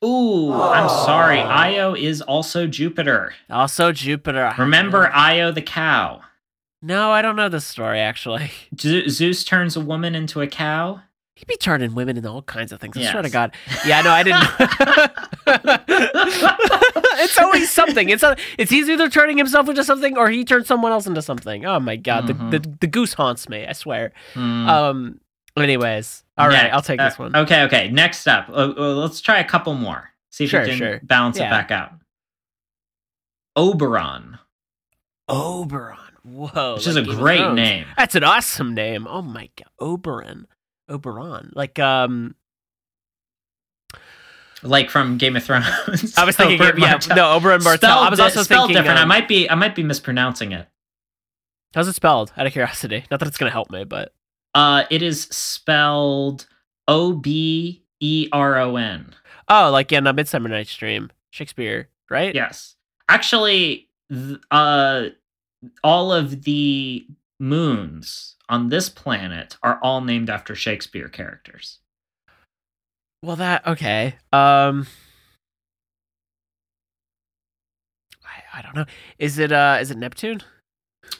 Ooh, I'm sorry. Io is also Jupiter. Also Jupiter. Remember Io the cow? No, I don't know this story actually. Ze- Zeus turns a woman into a cow. He'd be turning women into all kinds of things. I swear to God. Yeah, no, I didn't. it's always something. It's a, it's he's either turning himself into something or he turns someone else into something. Oh my God, Mhm. the, the the goose haunts me. I swear. Hmm. Um. Anyways, all right, I'll take uh, this one. Okay, okay. Next up, uh, uh, let's try a couple more. See if Sure, we can sure. balance it back out. Oberon, Oberon. Whoa, which is like a Game of great Thrones. name. That's an awesome name. Oh my God, Oberon. Oberon. Like um, like from Game of Thrones. I was thinking, Oberyn yeah, Martell. no, Oberon Martell. Spelled I was di- also spelled thinking. different. I um, might be I might be mispronouncing it. How's it spelled? Out of curiosity. Not that it's gonna help me, but Uh, it is spelled O B E R O N. oh, like in a Midsummer Night's Dream, Shakespeare, right? Yes, actually, th- uh, all of the moons on this planet are all named after Shakespeare characters. Well, that okay. Um, I, I don't know. Is it uh, is it Neptune?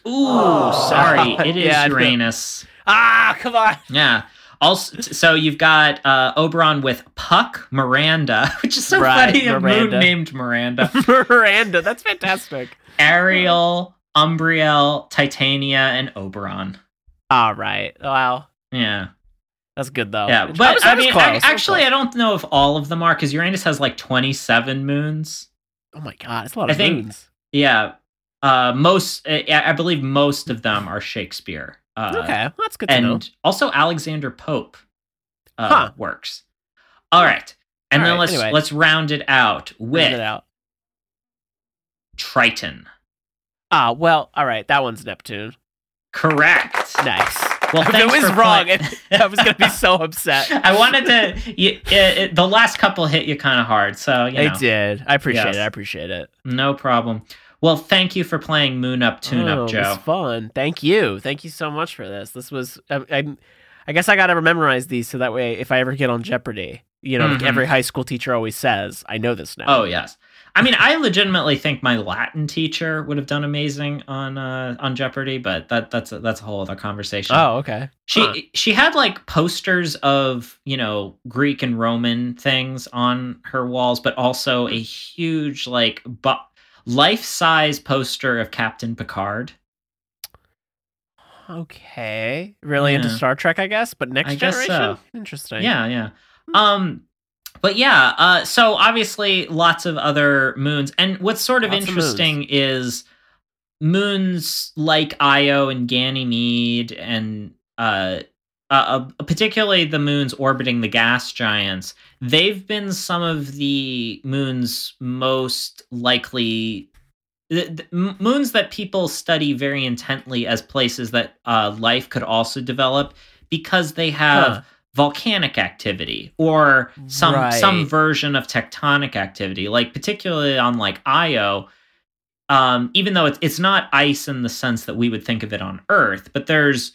Ooh, Oh. sorry, it is Yeah, I feel- Uranus. Ah, come on. Yeah. Also, so you've got uh, Oberon with Puck Miranda, which is so Right, funny. A moon Miranda. named Miranda. Miranda, that's fantastic. Ariel, Umbriel, Titania, and Oberon. All right. Wow, Yeah, that's good though. yeah. I But was- I, was mean, close, I actually. I don't know if all of them are because Uranus has like twenty-seven moons. oh my god, it's a lot I of think- moons. Yeah, uh, most. I I believe most of them are Shakespeare. Uh, okay, well, that's good to know. and also Alexander Pope uh, Huh. works. All right, and All then right, let's anyway. let's round it out Round with it out. Triton. Ah, well, all right. That one's Neptune. Correct. Nice. Well, if it was wrong, I was gonna be so upset. I wanted to. You, it, it, the last couple hit you kind of hard, so you I did. I appreciate Yes. it. I appreciate it. no problem. Well, thank you for playing Moon Up, Tune oh, Up, It was Joe. fun. Thank you. Thank you so much for this. This was. I, I, I guess I gotta memorize these so that way, if I ever get on Jeopardy, you know, like Mhm. every high school teacher always says, I know this now. Oh yes. I mean, I legitimately think my Latin teacher would have done amazing on uh, on Jeopardy, but that that's a, that's a whole other conversation. Oh, okay. She Huh. she had like posters of you know Greek and Roman things on her walls, but also a huge like bu- life size poster of Captain Picard. Okay. Really into Star Trek, I guess, but next I generation. so. Interesting. Yeah, yeah. Um, but yeah. Uh, so obviously lots of other moons, and what's sort of Lots of interesting is moons like Io and Ganymede and uh, uh, uh, particularly the moons orbiting the gas giants, they've been some of the moons most likely. The, the moons that people study very intently as places that uh, life could also develop because they have Huh. volcanic activity or some Right. some version of tectonic activity like particularly on like io um even though it's it's not ice in the sense that we would think of it on earth but there's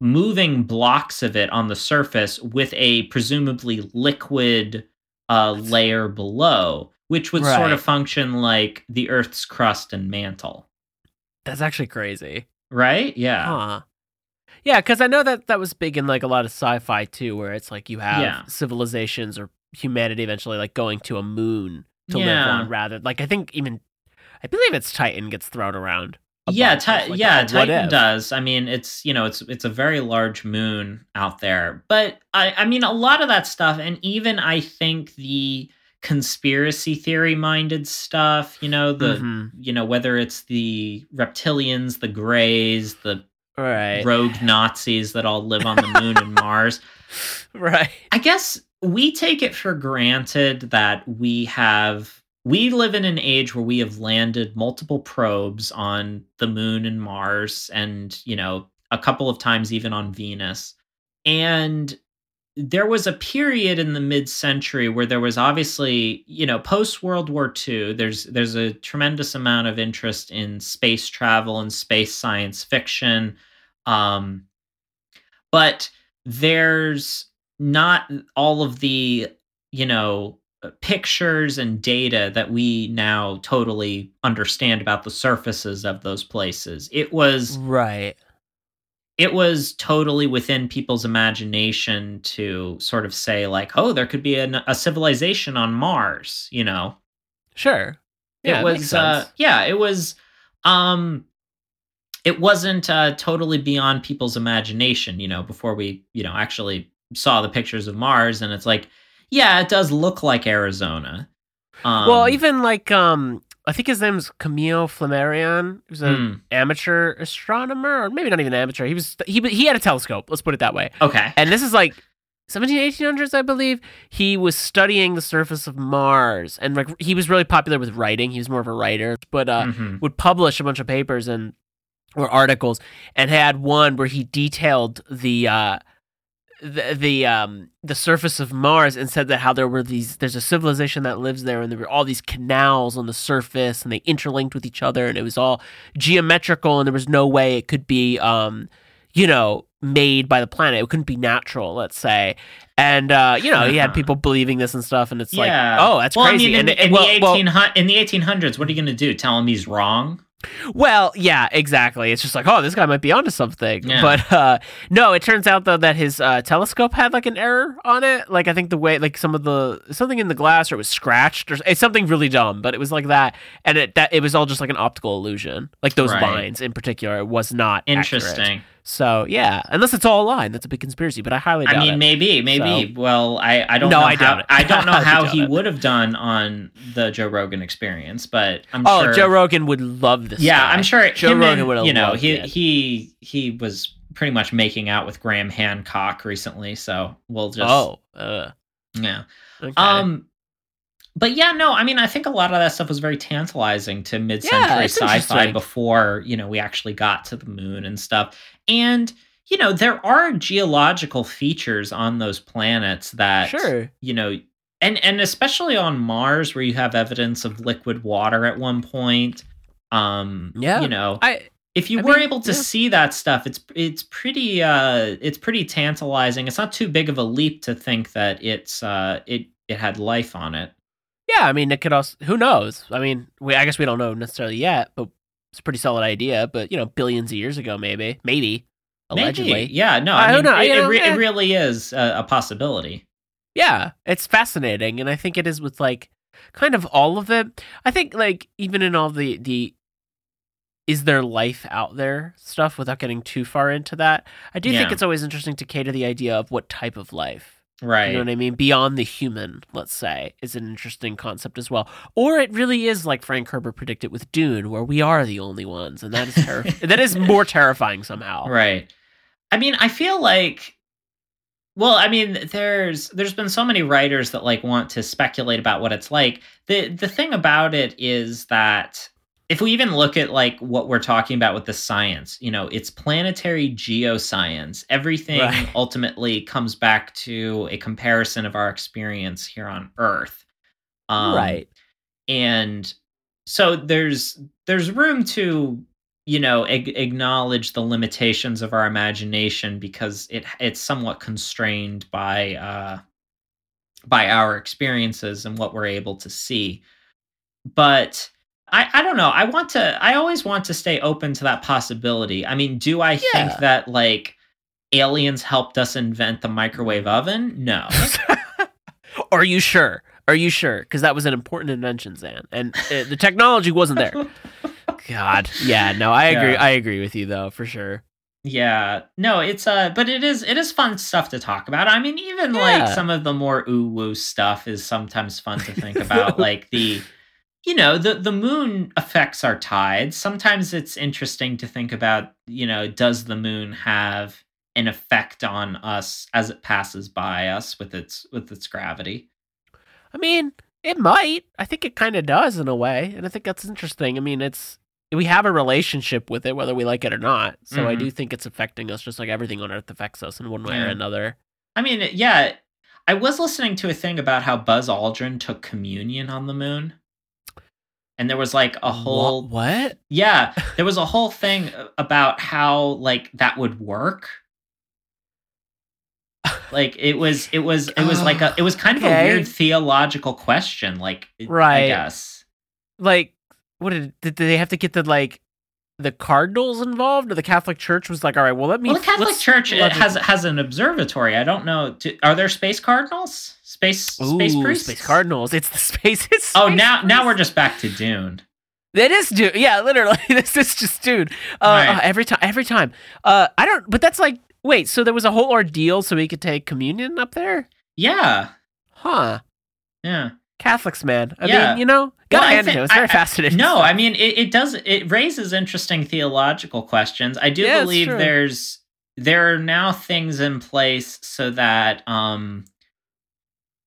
moving blocks of it on the surface with a presumably liquid uh layer below which would sort of function like the earth's crust and mantle That's actually crazy. right yeah Huh. Yeah, because I know that that was big in like a lot of sci-fi too, where it's like you have Yeah. civilizations or humanity eventually like going to a moon to live on, rather like I think even I believe it's Titan gets thrown around. Yeah. Ti- like, yeah, Titan if? does. I mean, it's you know, it's it's a very large moon out there, but I I mean, a lot of that stuff, and even I think the conspiracy theory minded stuff, you know, the Mhm. you know whether it's the reptilians, the Greys, the right, rogue Nazis that all live on the moon and Mars. right, I guess we take it for granted that we have we live in an age where we have landed multiple probes on the moon and Mars and, you know, a couple of times even on Venus. And there was a period in the mid-century where there was obviously, you know, post World War II, there's there's a tremendous amount of interest in space travel and space science fiction. Um but there's not all of the you know pictures and data that we now totally understand about the surfaces of those places it was right. it was totally within people's imagination to sort of say like oh there could be an, a civilization on mars you know Sure. Yeah, it was uh yeah it was um it wasn't uh totally beyond people's imagination you know before we you know actually saw the pictures of mars and it's like yeah it does look like arizona um, well, even like um, I think his name's Camille Flammarion. He was an hmm, amateur astronomer, or maybe not even an amateur. He was he he had a telescope. Let's put it that way. okay And this is like 17 1800s I believe he was studying the surface of Mars and like he was really popular with writing he was more of a writer but uh Mhm. would publish a bunch of papers and or articles and had one where he detailed the uh the, the um the surface of Mars and said that how there were these there's a civilization that lives there and there were all these canals on the surface and they interlinked with each other and it was all geometrical and there was no way it could be um you know made by the planet. It couldn't be natural let's say. And uh you know he had Uh-huh. people believing this and stuff and it's like oh that's well, crazy. I mean, in, and, in and well, the well- in the 1800s what are you going to do? Tell him he's wrong Well, yeah, exactly. It's just like, oh, this guy might be onto something. Yeah. But uh, no, it turns out though that his uh, telescope had like an error on it. Like I think the way, like some of the something in the glass, or it was scratched, or it's something really dumb. But it was like that, and it that it was all just like an optical illusion. Like those Right. lines in particular it was not accurate. So yeah, unless it's all a lie, that's a big conspiracy. But I highly doubt it. I mean, it. maybe, maybe. Well, I, I don't No, know I how doubt it. I don't know how he would have done on the Joe Rogan experience, but I'm oh, sure. Joe Rogan would love this. yeah, guy. I'm sure Joe Rogan would you know he it. he he was pretty much making out with Graham Hancock recently, so we'll just Oh, uh, yeah. okay. Um, but yeah, no, I mean, I think a lot of that stuff was very tantalizing to mid-century it's sci-fi before you know we actually got to the moon and stuff. And you know, there are geological features on those planets that sure. you know, and and especially on Mars where you have evidence of liquid water at one point. Um, Yeah. you know, I if you I were mean, able to yeah. see that stuff it's it's pretty uh it's pretty tantalizing it's not too big of a leap to think that it's uh it it had life on it Yeah, I mean, it could also. Who knows? I mean, we. I guess we don't know necessarily yet, but it's a pretty solid idea. But you know, billions of years ago, maybe, maybe, allegedly. Maybe. yeah no I i don't mean know, it, it, re- eh. it really is a, a possibility Yeah, it's fascinating, and I think it is with like kind of all of it. I think like even in all the the is there life out there stuff without getting too far into that. I do think it's always interesting to cater the idea of what type of life Right. You know what I mean? Beyond the human, let's say, is an interesting concept as well. Or it really is like Frank Herbert predicted with Dune, where we are the only ones, and that is terri- that is more terrifying somehow. Right. I mean, I feel like well, I mean, there's there's been so many writers that like want to speculate about what it's like. The the thing about it is that if we even look at like what we're talking about with the science, you know, it's planetary geoscience. Everything Right. ultimately comes back to a comparison of our experience here on Earth. Um, right. and so there's there's room to you know ag- acknowledge the limitations of our imagination because it it's somewhat constrained by uh by our experiences and what we're able to see but I, I don't know. I want to. I always want to stay open to that possibility. I mean, do I Yeah. think that like aliens helped us invent the microwave oven? No. Are you sure? Are you sure? Because that was an important invention, Xan, and uh, the technology wasn't there. God, yeah, no, I agree. Yeah. I agree with you though, for sure. Yeah. No, it's uh but it is it is fun stuff to talk about. I mean, even Yeah. like some of the more ooh woo stuff is sometimes fun to think about. like the you know, the the moon affects our tides. Sometimes it's interesting to think about, you know, does the moon have an effect on us as it passes by us with its with its gravity? I mean, it might. I think it kind of does in a way, and I think that's interesting. I mean, it's we have a relationship with it, whether we like it or not. So I Mhm. do think it's affecting us, just like everything on Earth affects us in one way or another. I mean, yeah, I was listening to a thing about how Buzz Aldrin took communion on the moon. And there was like a whole Wha- what? Yeah, there was a whole thing about how like that would work. Like it was it was it was like a it was kind of a weird theological question like right? I guess. Like, what did, did they have to get the like the cardinals involved, or the Catholic Church was like, all right, well, let me. Well, the Catholic Church uh, it has has an observatory. I don't know. Do, are there space cardinals? Space space Ooh, priests? space cardinals. It's the space. It's Oh, space now now we're just back to Dune. That is dude. Yeah, literally. This is just dude. Uh, Right. uh, every time. Every time. Uh, I don't. But that's like. Wait. So there was a whole ordeal so he could take communion up there. Yeah. Huh. Yeah. Catholics, man. I Yeah. mean, you know, gotta Well, hand it to think- him. It's very I- I- fascinating. No. I mean it, it does it raises interesting theological questions. I do Yeah, believe there's there are now things in place so that um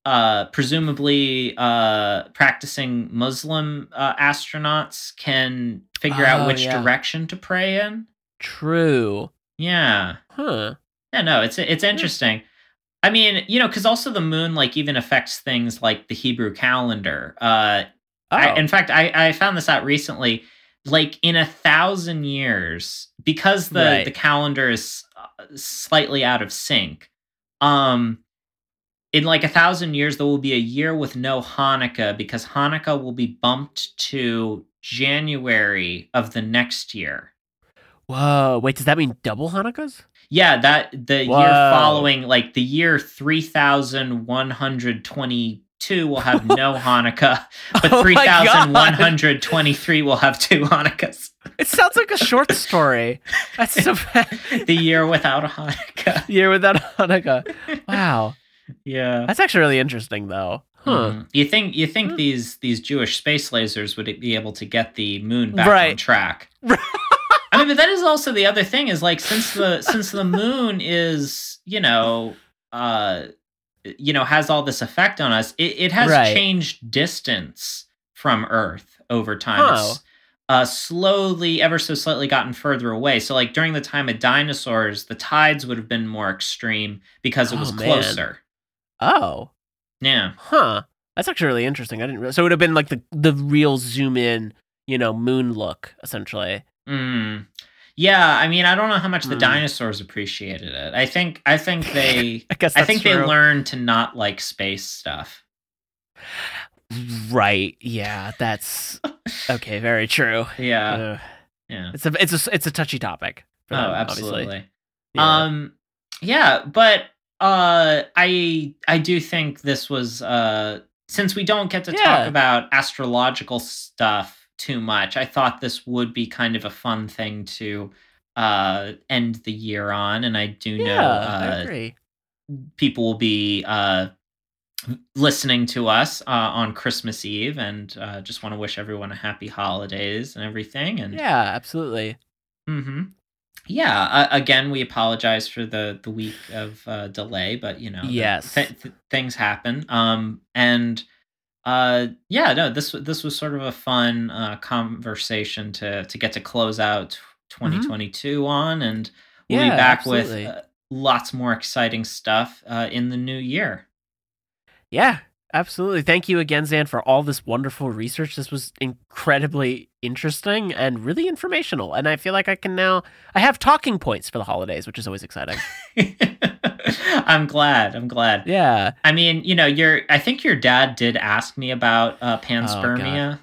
uh presumably uh practicing Muslim uh, astronauts can figure Oh, out which yeah. direction to pray in. True. Yeah. Huh. Yeah, no, it's it's interesting. I mean, you know, because also the moon like even affects things like the Hebrew calendar. Uh, Oh. I, in fact, I, I found this out recently. Like in a thousand years, because the Right. the calendar is uh, slightly out of sync. Um, in like a thousand years, there will be a year with no Hanukkah because Hanukkah will be bumped to January of the next year. Whoa. Wait. Does that mean double Hanukkahs? Yeah, that the year following, like the year three thousand one hundred twenty-two, will have no Hanukkah, oh but Oh my three God. thousand one hundred twenty-three will have two Hanukkahs. It sounds like a short story. That's so bad. The year without a Hanukkah. Year without a Hanukkah. Wow. Yeah. That's actually really interesting, though. Huh. Mhm. You think you think Hmm. these these Jewish space lasers would be able to get the moon back Right. on track? I mean, but that is also the other thing is like since the since the moon is you know uh you know has all this effect on us, it, it has Right. changed distance from Earth over time. Huh. It's uh, slowly, ever so slightly, gotten further away. So, like during the time of dinosaurs, the tides would have been more extreme because it Oh, was man. closer. Oh. Yeah. Huh. That's actually really interesting. I didn't. Realize. So it would have been like the the real zoom in, you know, moon look essentially. Mm. Yeah, I mean, I don't know how much the Mm. dinosaurs appreciated it. I think, I think they, I guess I think they learned to not like space stuff. Right. Yeah. That's okay. Very true. Yeah, Uh, yeah. it's a it's a it's a touchy topic. Oh, them, obviously. absolutely. Yeah. Um, yeah, but uh, I, I do think this was uh, since we don't get to Yeah. talk about astrological stuff too much. I thought this would be kind of a fun thing to uh end the year on, and I do know yeah, I uh people will be uh, listening to us uh, on Christmas Eve, and uh, just want to wish everyone a happy holidays and everything. And Yeah, absolutely. hmm yeah, uh, again, we apologize for the the week of uh, delay, but you know, Yes. th- th- things happen. Um, and uh, yeah, no, this this was sort of a fun uh, conversation to to get to close out 2022 on, and we'll Mm-hmm. Yeah, be back absolutely. with uh, lots more exciting stuff uh, in the new year. Yeah, absolutely. Thank you again, Xan, for all this wonderful research. This was incredibly interesting and really informational. And I feel like I can now I have talking points for the holidays, which is always exciting. I'm glad. I'm glad. Yeah. I mean, you know, your I think your dad did ask me about Oh, uh, panspermia.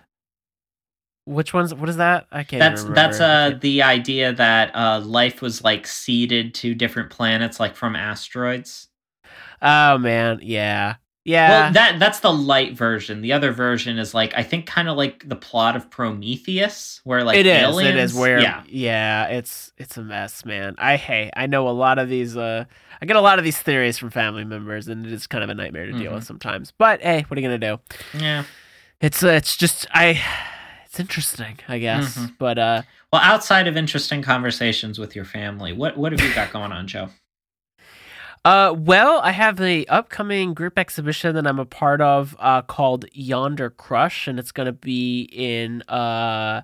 Which one's what is that? I can't that's even that's remember. uh the idea that uh life was like seeded to different planets, like from asteroids. Oh man, yeah. Yeah. Well, that that's the light version. The other version is like I think kind of like the plot of Prometheus, where like it is. aliens. It is where yeah. yeah. it's it's a mess, man. I hey, I know a lot of these uh I get a lot of these theories from family members and it is kind of a nightmare to deal Mhm. with sometimes. But hey, what are you going to do? Yeah. It's uh, it's just I it's interesting, I guess. Mhm. But uh Well, outside of interesting conversations with your family, what what have you got going on, Joe? Uh, well, I have the upcoming group exhibition that I'm a part of uh, called Yonder Crush, and it's going to be in uh,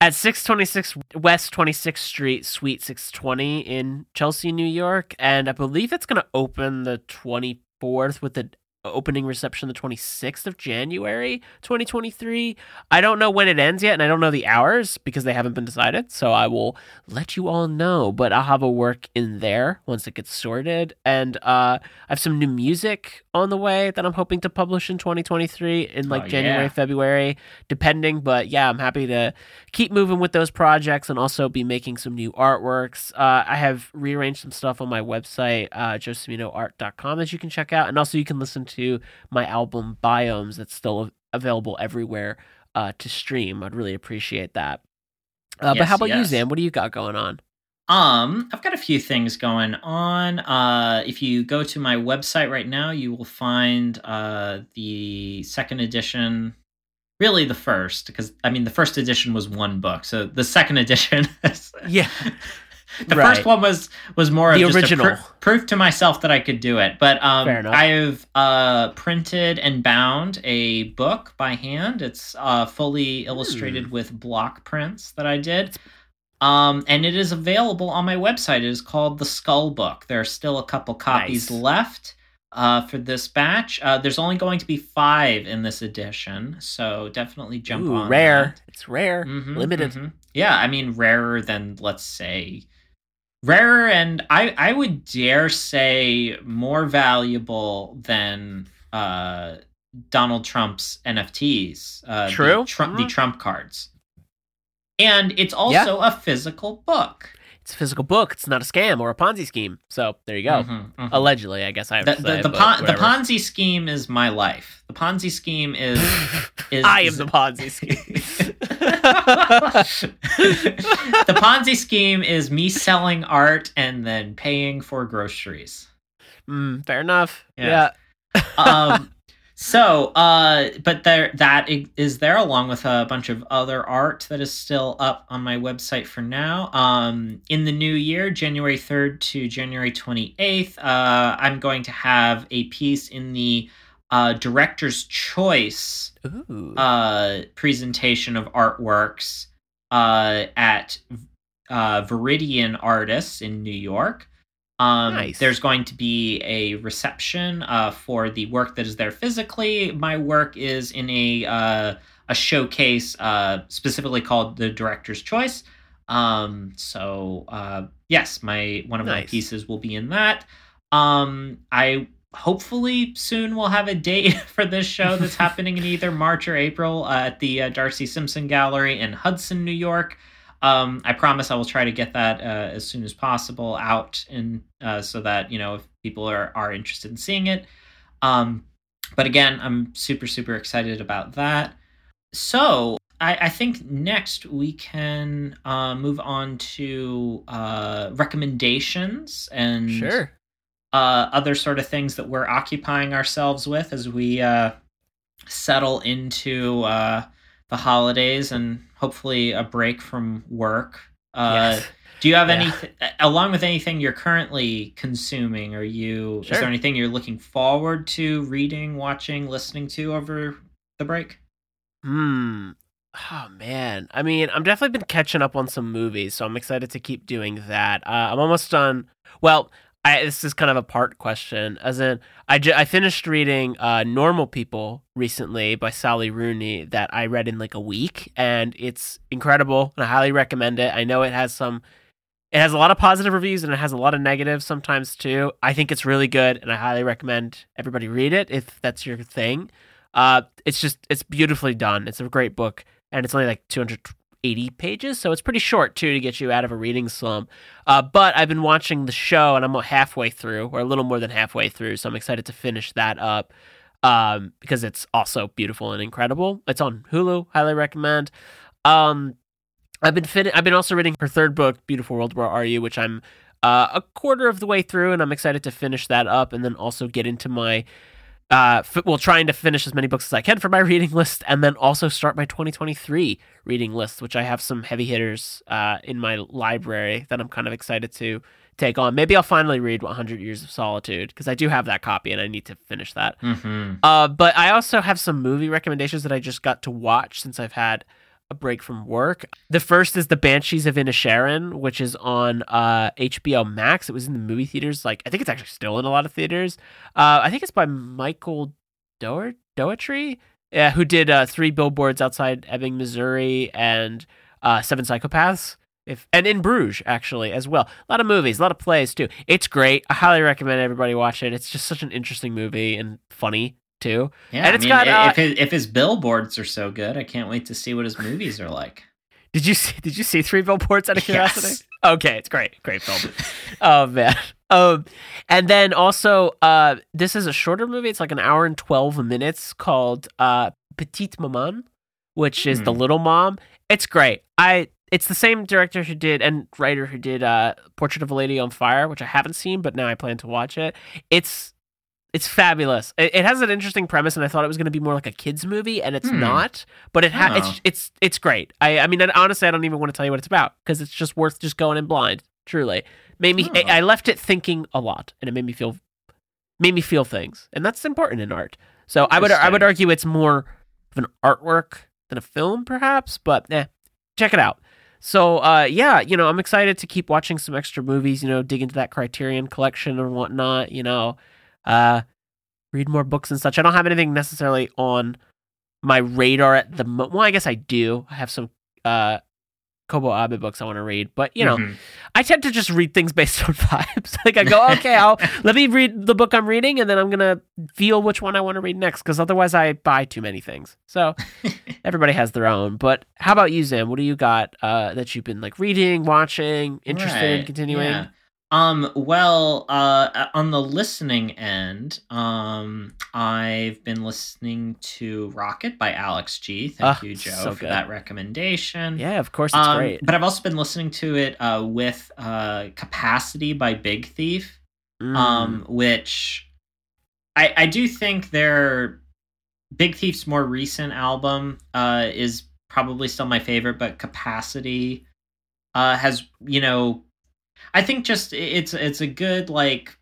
at 626 West 26th Street, Suite 620 in Chelsea, New York. And I believe it's going to open the 24th with the opening reception the 26th of January 2023. I don't know when it ends yet, and I don't know the hours because they haven't been decided. So I will let you all know, but I'll have a work in there once it gets sorted. And uh, I have some new music on the way that I'm hoping to publish in 2023 in like Oh, January, yeah. February, depending. But yeah, I'm happy to keep moving with those projects and also be making some new artworks. Uh, I have rearranged some stuff on my website, uh, joseminoart.com, that you can check out. And also, you can listen to my album Biomes that's still available everywhere uh, to stream. I'd really appreciate that. Uh, but how about you, yes. Xan? What do you got going on? Um, I've got a few things going on. Uh, if you go to my website right now, you will find uh, the second edition, really the first, because I mean the first edition was one book, so the second edition, is, Yeah. The Right. first one was was more The of just a original. pr- proof to myself that I could do it. But um, I've uh, printed and bound a book by hand. It's uh, fully illustrated with block prints that I did. Um, and it is available on my website. It is called the Skull Book. There are still a couple copies Nice. left uh, for this batch. Uh, there's only going to be five in this edition, so definitely jump Ooh, on. rare. that. It's rare. Mhm, Limited. mhm. Yeah, I mean rarer than let's say rarer and I I would dare say more valuable than uh Donald Trump's NFTs. Uh True. The, Trump, the Mhm. Trump cards. And it's also a physical book. It's a physical book. It's not a scam or a Ponzi scheme. So there you go. Mhm, mhm. Allegedly, I guess I have The, to the, say. the, but pon- the. Ponzi scheme is my life. The Ponzi scheme is is I am is- the Ponzi scheme. the Ponzi scheme is me selling art and then paying for groceries. Mm, fair enough. Yeah. Yeah. Um, so, uh, but there that is there along with a bunch of other art that is still up on my website for now. Um, in the new year, January third to January twenty eighth, uh, I'm going to have a piece in the uh, director's choice uh, presentation of artworks uh, at uh, Viridian Artists in New York. Um, Nice. There's going to be a reception uh, for the work that is there physically. My work is in a uh, a showcase uh, specifically called the Director's Choice. Um, so uh, yes, my one of my pieces will be in that. Um, I hopefully soon we'll have a date for this show that's happening in either March or April uh, at the uh, Darcy Simpson Gallery in Hudson, New York. Um, I promise I will try to get that uh, as soon as possible out, and uh, so that you know if people are are interested in seeing it. Um, but again, I'm super super excited about that. So I, I think next we can uh, move on to uh, recommendations and sure. Uh, other sort of things that we're occupying ourselves with as we uh, settle into uh, the holidays and hopefully a break from work. Uh, Yes. Do you have Yeah. anything along with anything you're currently consuming? Are you is there anything you're looking forward to reading, watching, listening to over the break? Hmm. Oh man. I mean, I'm definitely been catching up on some movies, so I'm excited to keep doing that. Uh, I'm almost done. Well, I, this is kind of a part question, as in I, ju- I finished reading uh, Normal People recently by Sally Rooney that I read in like a week, and it's incredible, and I highly recommend it. I know it has some. It has a lot of positive reviews and it has a lot of negatives sometimes too. I think it's really good and I highly recommend everybody read it if that's your thing. Uh, it's just it's beautifully done. It's a great book, and it's only like 280 pages, so it's pretty short too to get you out of a reading slump. Uh, but I've been watching the show, and I'm halfway through, or a little more than halfway through, so I'm excited to finish that up um, because it's also beautiful and incredible. It's on Hulu. Highly recommend. Um, I've been fin- I've been also reading her third book, Beautiful World. Where Are You? Which I'm uh, a quarter of the way through, and I'm excited to finish that up, and then also get into my uh f- well trying to finish as many books as i can for my reading list and then also start my 2023 reading list which i have some heavy hitters uh in my library that i'm kind of excited to take on maybe i'll finally read 100 years of solitude because i do have that copy and i need to finish that Mm-hmm. uh but i also have some movie recommendations that i just got to watch since i've had a break from work. The first is The Banshees of Inisherin, which is on uh, HBO Max. It was in the movie theaters. Like I think it's actually still in a lot of theaters. Uh, I think it's by Michael Doer- Doetry, yeah, who did uh, three billboards outside Ebbing, Missouri, and uh, Seven Psychopaths. If and in Bruges actually as well. A lot of movies, a lot of plays too. It's great. I highly recommend everybody watch it. It's just such an interesting movie and funny too. Yeah, And I it's mean, got, i- uh, if his, if his billboards are so good, I can't wait to see what his movies are like. Did you see? Did you see Three Billboards out of curiosity? Yes. Okay, it's great, great film. oh man. Um, and then also, uh, this is a shorter movie. It's like an hour and twelve minutes, called uh, Petite Maman, which is the Hmm. little mom. It's great. I. It's the same director who did and writer who did uh, Portrait of a Lady on Fire, which I haven't seen, but now I plan to watch it. It's it's fabulous. It, it has an interesting premise, and I thought it was going to be more like a kids movie, and it's Hmm. not. But it ha- Oh. it's it's it's great. I I mean, honestly, I don't even want to tell you what it's about because it's just worth just going in blind. Truly, made me. Oh. I, I left it thinking a lot, and it made me feel made me feel things, and that's important in art. So I would I would argue it's more of an artwork than a film, perhaps. But eh, check it out. So uh, yeah, you know, I'm excited to keep watching some extra movies. You know, dig into that Criterion collection and whatnot. You know, uh, read more books and such. I don't have anything necessarily on my radar at the moment. Well, I guess I do. I have some uh, Kobo Abe books I want to read, but you know, Mhm. I tend to just read things based on vibes. like I go, okay, I'll let me read the book I'm reading, and then I'm gonna feel which one I want to read next. Because otherwise, I buy too many things. So everybody has their own. But how about you, Xan? What do you got uh, that you've been like reading, watching, interested in continuing? yeah. Um, well, uh, on the listening end, um, I've been listening to Rocket by Alex G. Thank Ah, you, Joe, so for good. that recommendation. Yeah, of course, it's Um, great. But I've also been listening to it uh, with uh, Capacity by Big Thief, Mm. um, which I, I do think their Big Thief's more recent album uh, is probably still my favorite, but Capacity uh, has you know I think just it's it's a good like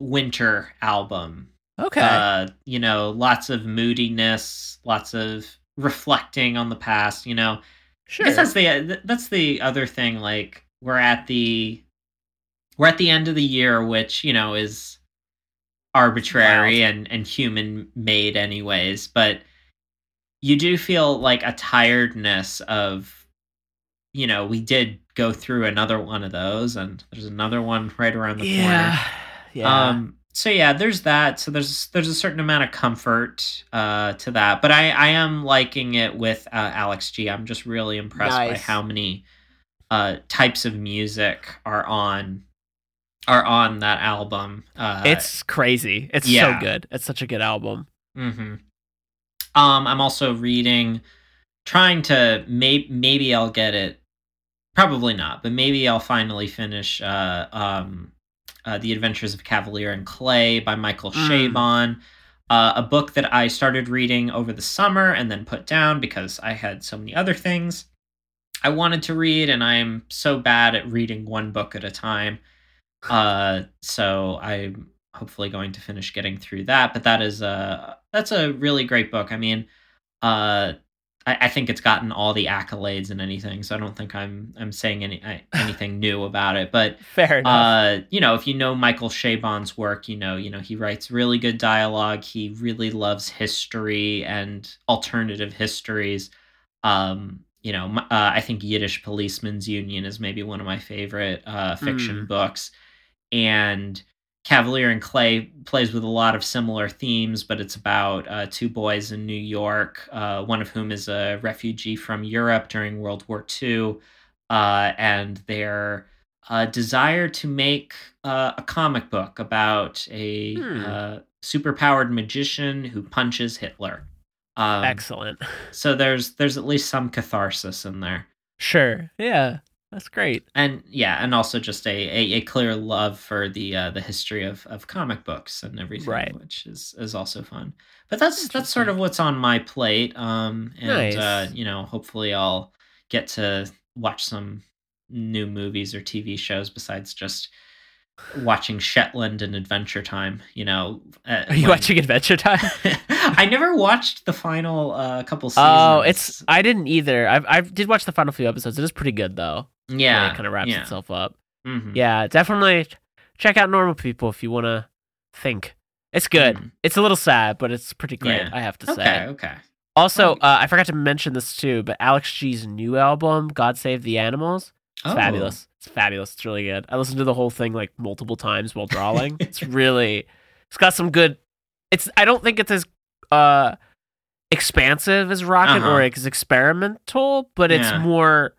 winter album. okay. Uh, you know, lots of moodiness, lots of reflecting on the past. You know, sure. I guess that's the that's the other thing. Like we're at the we're at the end of the year, which you know is arbitrary and and human made, anyways. But you do feel like a tiredness of, you know, we did go through another one of those, and there's another one right around the corner. yeah. Yeah. Um, so yeah, there's that. So there's there's a certain amount of comfort uh, to that, but I I am liking it with uh, Alex G. I'm just really impressed by how many uh, types of music are on are on that album. Uh, it's crazy. It's yeah. so good. It's such a good album. Mm-hmm. Um, I'm also reading, trying to may- maybe I'll get it. Probably not, but maybe I'll finally finish uh, um, uh, The Adventures of Kavalier and Clay by Michael Mm. Chabon. Uh, a book that I started reading over the summer and then put down because I had so many other things I wanted to read, and I'm so bad at reading one book at a time. Uh, so I'm hopefully going to finish getting through that. But that is a that's a really great book. I mean, uh, I, I think it's gotten all the accolades and anything, so I don't think I'm I'm saying any I- anything new about it. But Fair enough. uh, you know, if you know Michael Chabon's work, you know, you know, he writes really good dialogue. He really loves history and alternative histories. Um, you know, uh, I think Yiddish Policeman's Union is maybe one of my favorite uh, fiction Mm. books, and Kavalier and Clay plays with a lot of similar themes, but it's about uh, two boys in New York, uh, one of whom is a refugee from Europe during World War II, uh, and their uh, desire to make uh, a comic book about a Hmm. uh, superpowered magician who punches Hitler. Um, Excellent. so there's there's at least some catharsis in there, Sure. Yeah. That's great. and yeah, and also just a a, a clear love for the uh, the history of, of comic books and everything, Right. which is is also fun. But that's that's sort of what's on my plate. Um, and Nice. uh, you know, hopefully I'll get to watch some new movies or TV shows besides just watching Shetland and Adventure Time. You know, uh, Are you when- watching Adventure Time? I never watched the final uh, couple seasons. Oh, it's I didn't either. I I did watch the final few episodes. It is pretty good though. Yeah, it kind of wraps yeah. itself up. Mhm. Yeah, definitely check out Normal People if you want to think. It's good. Mhm. It's a little sad, but it's pretty great. Yeah. I have to Okay, say. okay. Okay. Also, uh, I forgot to mention this too, but Alex G's new album, "God Save the Animals," it's Oh. fabulous. It's fabulous. It's really good. I listened to the whole thing like multiple times while drawing. it's really, it's got some good. It's. I don't think it's as uh expansive as Rocket Uh-huh. or as experimental, but it's Yeah. more.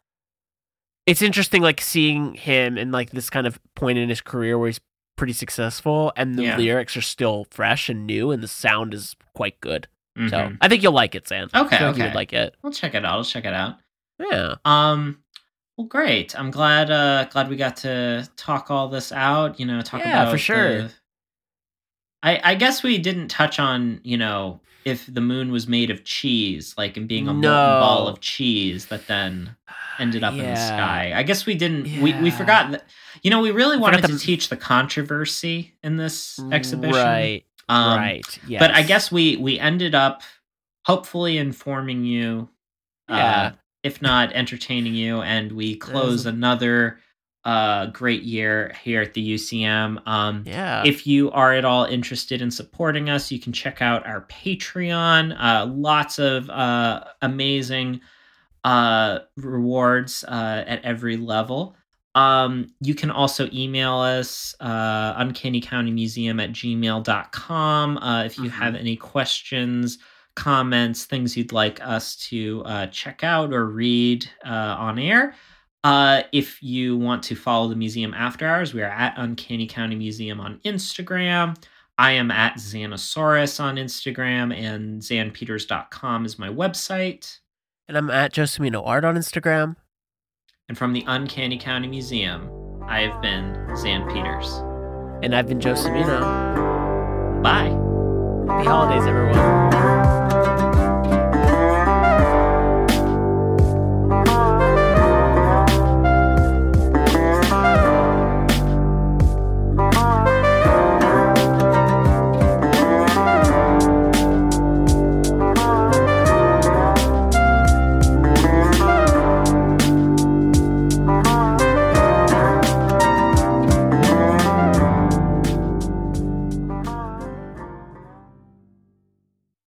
It's interesting, like seeing him in like this kind of point in his career where he's pretty successful, and the Yeah. lyrics are still fresh and new, and the sound is quite good. So Mhm. I think you'll like it, Xan. Okay, I feel like you okay. would like it. I'll check it out. I'll check it out. Yeah. Um, well, great. I'm glad. Uh, glad we got to talk all this out. You know, talk about it. Yeah, about for sure. the- I I guess we didn't touch on you know if the moon was made of cheese, like and being a molten ball of cheese that then ended up in the sky. I guess we didn't. We we forgot that. You know, we really wanted to the- teach the controversy in this exhibition. Right. Um, right. Yes. But I guess we we ended up hopefully informing you, uh, Yeah. if not entertaining you, and we close another uh, great year here at the UCM. Um, Yeah. If you are at all interested in supporting us, you can check out our Patreon. Uh, lots of uh, amazing uh, rewards uh, at every level. Um, you can also email us, uh, uncannycountymuseum at gmail.com. Uh, if you Mhm. have any questions, comments, things you'd like us to uh, check out or read uh, on air. Uh, if you want to follow the museum after hours, we are at Uncanny County Museum on Instagram. I am at Xanosaurus on Instagram, and zanpeters.com is my website. and I'm at Josemino Art on Instagram. And from the Uncanny County Museum, I have been Xan Peters. And I've been Josemino. Bye. Happy holidays, everyone.